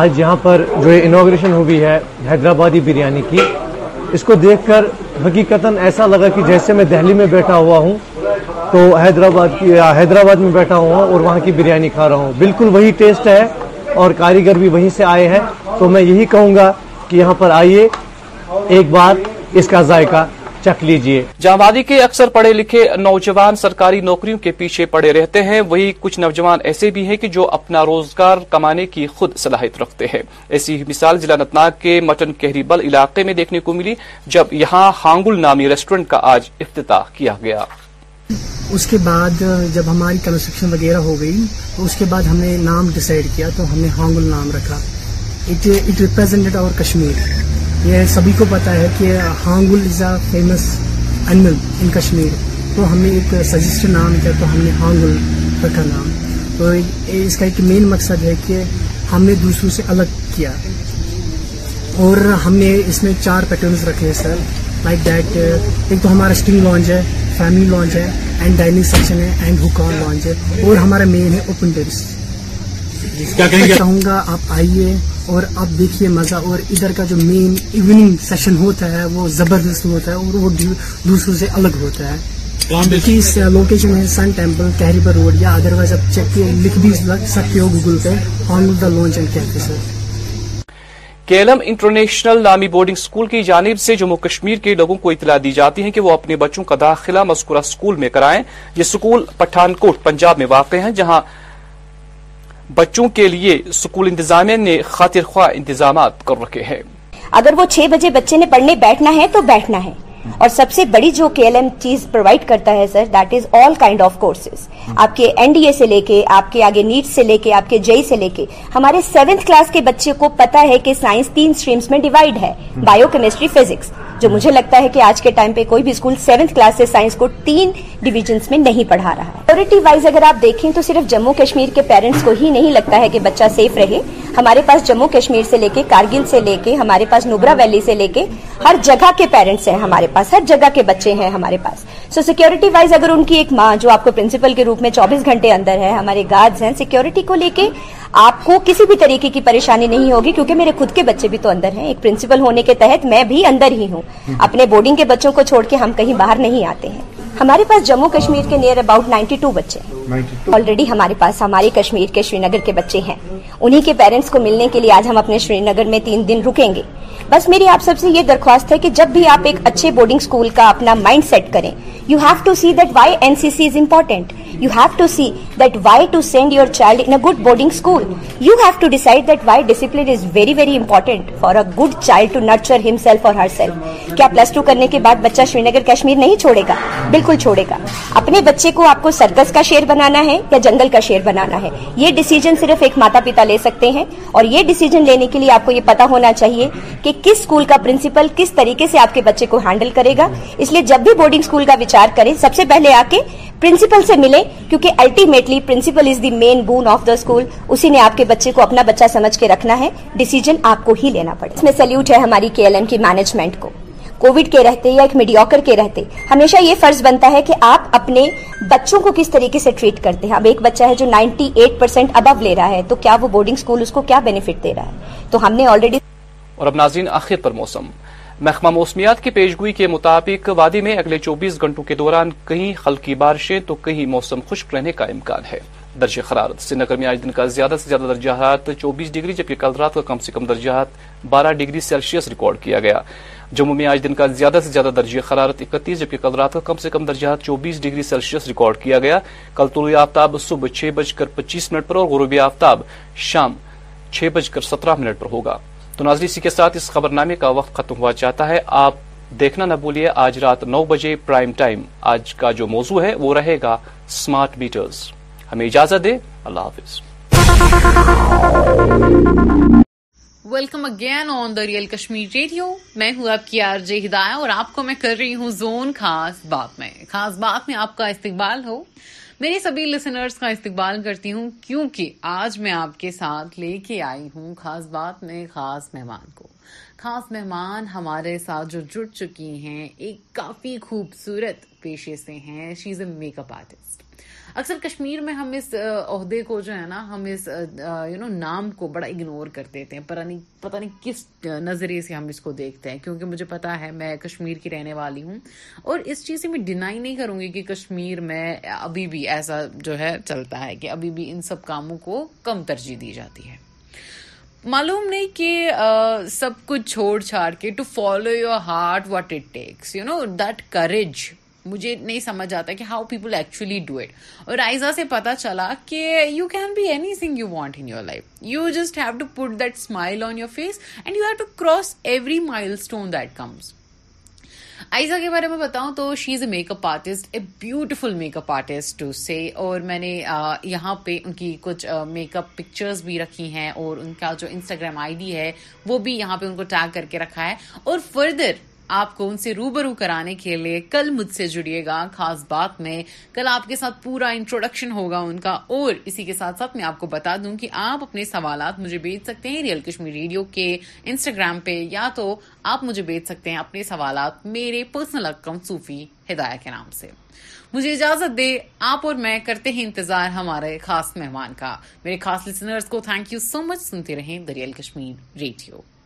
[SPEAKER 38] آج یہاں پر جو انوگریشن ہوئی ہے حیدرآبادی بریانی کی اس کو دیکھ کر حقیقتاً ایسا لگا کہ جیسے میں دہلی میں بیٹھا ہوا ہوں تو حیدرآباد کی حیدرآباد میں بیٹھا ہوا ہوں اور وہاں کی بریانی کھا رہا ہوں بالکل وہی ٹیسٹ ہے اور کاریگر بھی وہیں سے آئے ہیں تو میں یہی کہوں گا کہ یہاں پر آئیے ایک بار اس کا ذائقہ رکھ لیجئے
[SPEAKER 20] جامعی کے اکثر پڑھے لکھے نوجوان سرکاری نوکریوں کے پیچھے پڑے رہتے ہیں وہی کچھ نوجوان ایسے بھی ہیں کہ جو اپنا روزگار کمانے کی خود صلاحیت رکھتے ہیں ایسی مثال ضلع نتناگ کے مٹن کہری بل علاقے میں دیکھنے کو ملی جب یہاں ہانگل نامی ریسٹورنٹ کا آج افتتاح کیا گیا اس کے بعد جب ہماری کنسٹرکشن وغیرہ ہو گئی اس کے بعد ہم نے نام ڈیسائیڈ کیا تو ہم نے ہانگل نام رکھا it it represented our Kashmir یہ سبھی کو پتہ ہے کہ Hangul is a famous animal in Kashmir تو ہمیں ایک سجیسٹڈ نام کیا تو ہم نے ہانگل رکھا نام تو اس کا ایک مین مقصد ہے کہ ہم نے دوسروں سے الگ کیا اور ہم نے اس میں چار پیٹرنز رکھے ہیں سر لائک دیٹ ایک تو ہمارا اسٹنگ لانچ ہے فیملی لانچ ہے اینڈ ڈائننگ سیکشن ہے اینڈ ہکان لانچ ہے اور ہمارا مین ہے اوپن ٹیرس کیا گا آپ آئیے اور آپ دیکھیے مزہ اور ادھر کا جو مین ایوننگ سیشن ہوتا ہے وہ زبردست ہوتا ہے اور وہ دوسروں سے الگ ہوتا ہے اس لوکیشن ہے سن ٹیمپل روڈ یا ادر وائز آپ چیک لکھ بھی سکتے ہو گوگل پہ on the launch and sir Kelam international نامی بورڈنگ اسکول کی جانب سے جموں کشمیر کے لوگوں کو اطلاع دی جاتی ہے کہ وہ اپنے بچوں کا داخلہ مذکورہ اسکول میں کرائیں یہ اسکول پٹھان کوٹ پنجاب میں واقع ہیں جہاں بچوں کے لیے اسکول انتظامیہ نے خاطر خواہ انتظامات کر رکھے ہیں اگر وہ چھ بجے بچے نے پڑھنے بیٹھنا ہے تو بیٹھنا ہے اور سب سے بڑی جو کے پرووائڈ کرتا ہے sir that is all kind of courses آپ کے این ڈی اے سے لے کے آپ کے آگے نیٹ سے لے کے آپ کے جئی e سے لے کے ہمارے سیونتھ کلاس کے بچے کو پتا ہے کہ سائنس تین میں ڈیوائڈ ہے کیمسٹری فزکس جو مجھے لگتا ہے کہ آج کے ٹائم پہ کوئی بھی اسکول سیونتھ کلاس سے سائنس کو تین ڈویژنس میں نہیں پڑھا رہا ہے وائز اگر آپ دیکھیں تو صرف جموں کشمیر کے پیرنٹس کو ہی نہیں لگتا ہے کہ بچہ سیف رہے ہمارے پاس جموں کشمیر سے لے کے کارگل سے لے کے ہمارے پاس نوبرا ویلی سے لے کے ہر جگہ کے پیرنٹس ہیں ہمارے پاس پاس ہر جگہ کے بچے ہیں ہمارے پاس سو سیکیورٹی وائز اگر ان کی ایک ماں جو آپ کو پرنسپل کے روپ میں چوبیس گھنٹے اندر ہے ہمارے گارڈز ہیں سیکیورٹی کو لے کے آپ کو کسی بھی طریقے کی پریشانی نہیں ہوگی کیونکہ میرے خود کے بچے بھی تو اندر ہیں ایک پرنسپل ہونے کے تحت میں بھی اندر ہی ہوں اپنے بورڈنگ کے بچوں کو چھوڑ کے ہم کہیں باہر نہیں آتے ہیں ہمارے پاس جموں کشمیر کے نیئر اباؤٹ نائنٹی ٹو بچے آلریڈی ہمارے پاس ہمارے کشمیر کے شری نگر کے بچے ہیں انہی کے پیرنٹس کو ملنے کے لیے آج ہم اپنے شری نگر میں تین دن رکیں گے بس میری آپ سب سے یہ درخواست ہے کہ جب بھی آپ ایک اچھے بورڈنگ کا اپنا مائنڈ سیٹ کریں you have to see that why N C سیمپورٹینٹ you have to see that why to send your child you have to decide why discipline is very very important for a good child to کرنے کے بعد بچہ شرینگر چھوڑے گا بالکل بالکل چھوڑے گا اپنے بچے کو آپ کو سرکس کا شیر بنانا ہے یا جنگل کا شیر بنانا ہے یہ ڈیسیجن صرف ایک ماتا پتا لے سکتے ہیں اور یہ ڈیسیجن لینے کے لیے آپ کو یہ پتا ہونا چاہیے کہ کس کا پرنسپل کس طریقے سے آپ کے بچے کو ہینڈل کرے گا اس لیے جب بھی بورڈنگ اسکول کا وچار کریں سب سے پہلے آ کے پرنسپل سے ملیں کیونکہ ultimately principal is the main bone of the school اسی نے آپ کے بچے کو اپنا بچہ سمجھ کے رکھنا ہے ڈیسیجن آپ کو ہی لینا پڑے اس میں سلوٹ ہے ہماری کے ایل ایم کی مینجمنٹ کو کووڈ کے رہتے یا ایک میڈیوکر کے رہتے ہمیشہ یہ فرض بنتا ہے کہ آپ اپنے بچوں کو کس طریقے سے ٹریٹ کرتے ہیں اب ایک بچہ ہے جو نائنٹی ایٹ پرسینٹ ابو لے رہا ہے تو کیا وہ بورڈنگ اس کو کیا بینیفٹ دے رہا ہے تو ہم نے آلریڈی اور اب ناظرین آخر پر موسم محکمہ موسمیات کی پیشگوئی کے مطابق وادی میں اگلے چوبیس گھنٹوں کے دوران کہیں ہلکی بارشیں تو کہیں موسم خشک رہنے کا امکان ہے درجہ حرارت سری نگر میں آج دن کا زیادہ سے زیادہ درجہ ہاتھ چوبیس ڈگری جبکہ کل رات کا کم سے کم درجہ بارہ ڈگری سیلسیس ریکارڈ کیا گیا جموں میں آج دن کا زیادہ سے زیادہ درجہ حرارت اکتیس جبکہ کل رات کا کم سے کم درجہ چوبیس ڈگری سیلسیس ریکارڈ کیا گیا کل طلوع آفتاب صبح چھ بج کر پچیس منٹ پر اور غروبی آفتاب شام بج کر سترہ منٹ پر ہوگا تو ناظری اسی کے ساتھ اس خبر نامے کا وقت ختم ہوا چاہتا ہے آپ دیکھنا نہ بولیے آج رات نو بجے پرائم ٹائم آج کا جو موضوع ہے وہ رہے گا سمارٹ ہمیں اجازت دے اللہ حافظ welcome again on the real Kashmir radio میں ہوں آپ کی آر جے ہدایہ اور آپ کو میں کر رہی ہوں زون خاص بات میں خاص بات میں آپ کا استقبال ہو میری سبھی لسنرس کا استقبال کرتی ہوں کیونکہ آج میں آپ کے ساتھ لے کے آئی ہوں خاص بات میں خاص مہمان کو خاص مہمان ہمارے ساتھ جو جڑ چکی ہیں ایک کافی خوبصورت پیشے سے ہیں اے میک اپ آرٹسٹ اکثر کشمیر میں ہم اس عہدے کو جو ہے نا ہم اس یو نو نام کو بڑا اگنور کر دیتے ہیں پر نہیں پتا نہیں کس نظریے سے ہم اس کو دیکھتے ہیں کیونکہ مجھے پتا ہے میں کشمیر کی رہنے والی ہوں اور اس چیز سے میں ڈینائی نہیں کروں گی کہ کشمیر میں ابھی بھی ایسا جو ہے چلتا ہے کہ ابھی بھی ان سب کاموں کو کم ترجیح دی جاتی ہے معلوم نہیں کہ سب کچھ چھوڑ چھاڑ کے to follow your heart what it takes you know that courage مجھے نہیں سمجھ آتا کہ how people actually do it اور آئزا سے پتا چلا کہ you can be anything you want in your life you just have to put that smile on your face and you have to cross every milestone that comes Aiza کے بارے میں بتاؤں تو she is a makeup artist a beautiful makeup artist to سے اور میں نے یہاں پہ ان کی کچھ میک اپ پکچرز بھی رکھی ہیں اور ان کا جو انسٹاگرام آئی ڈی ہے وہ بھی یہاں پہ ان کو ٹیگ کر کے رکھا ہے اور فردر آپ کو ان سے روبرو کرانے کے لیے کل مجھ سے جڑیے گا خاص بات میں کل آپ کے ساتھ پورا انٹروڈکشن ہوگا ان کا اور اسی کے ساتھ ساتھ میں آپ کو بتا دوں کہ آپ اپنے سوالات مجھے بھیج سکتے ہیں ریئل کشمیر ریڈیو کے انسٹاگرام پہ یا تو آپ مجھے بھیج سکتے ہیں اپنے سوالات میرے پرسنل اکاؤنٹ صوفی ہدایہ کے نام سے مجھے اجازت دے آپ اور میں کرتے ہیں انتظار ہمارے خاص مہمان کا میرے خاص لسنرز کو تھینک یو سو مچ سنتے رہیں دریال کشمیر ریڈیو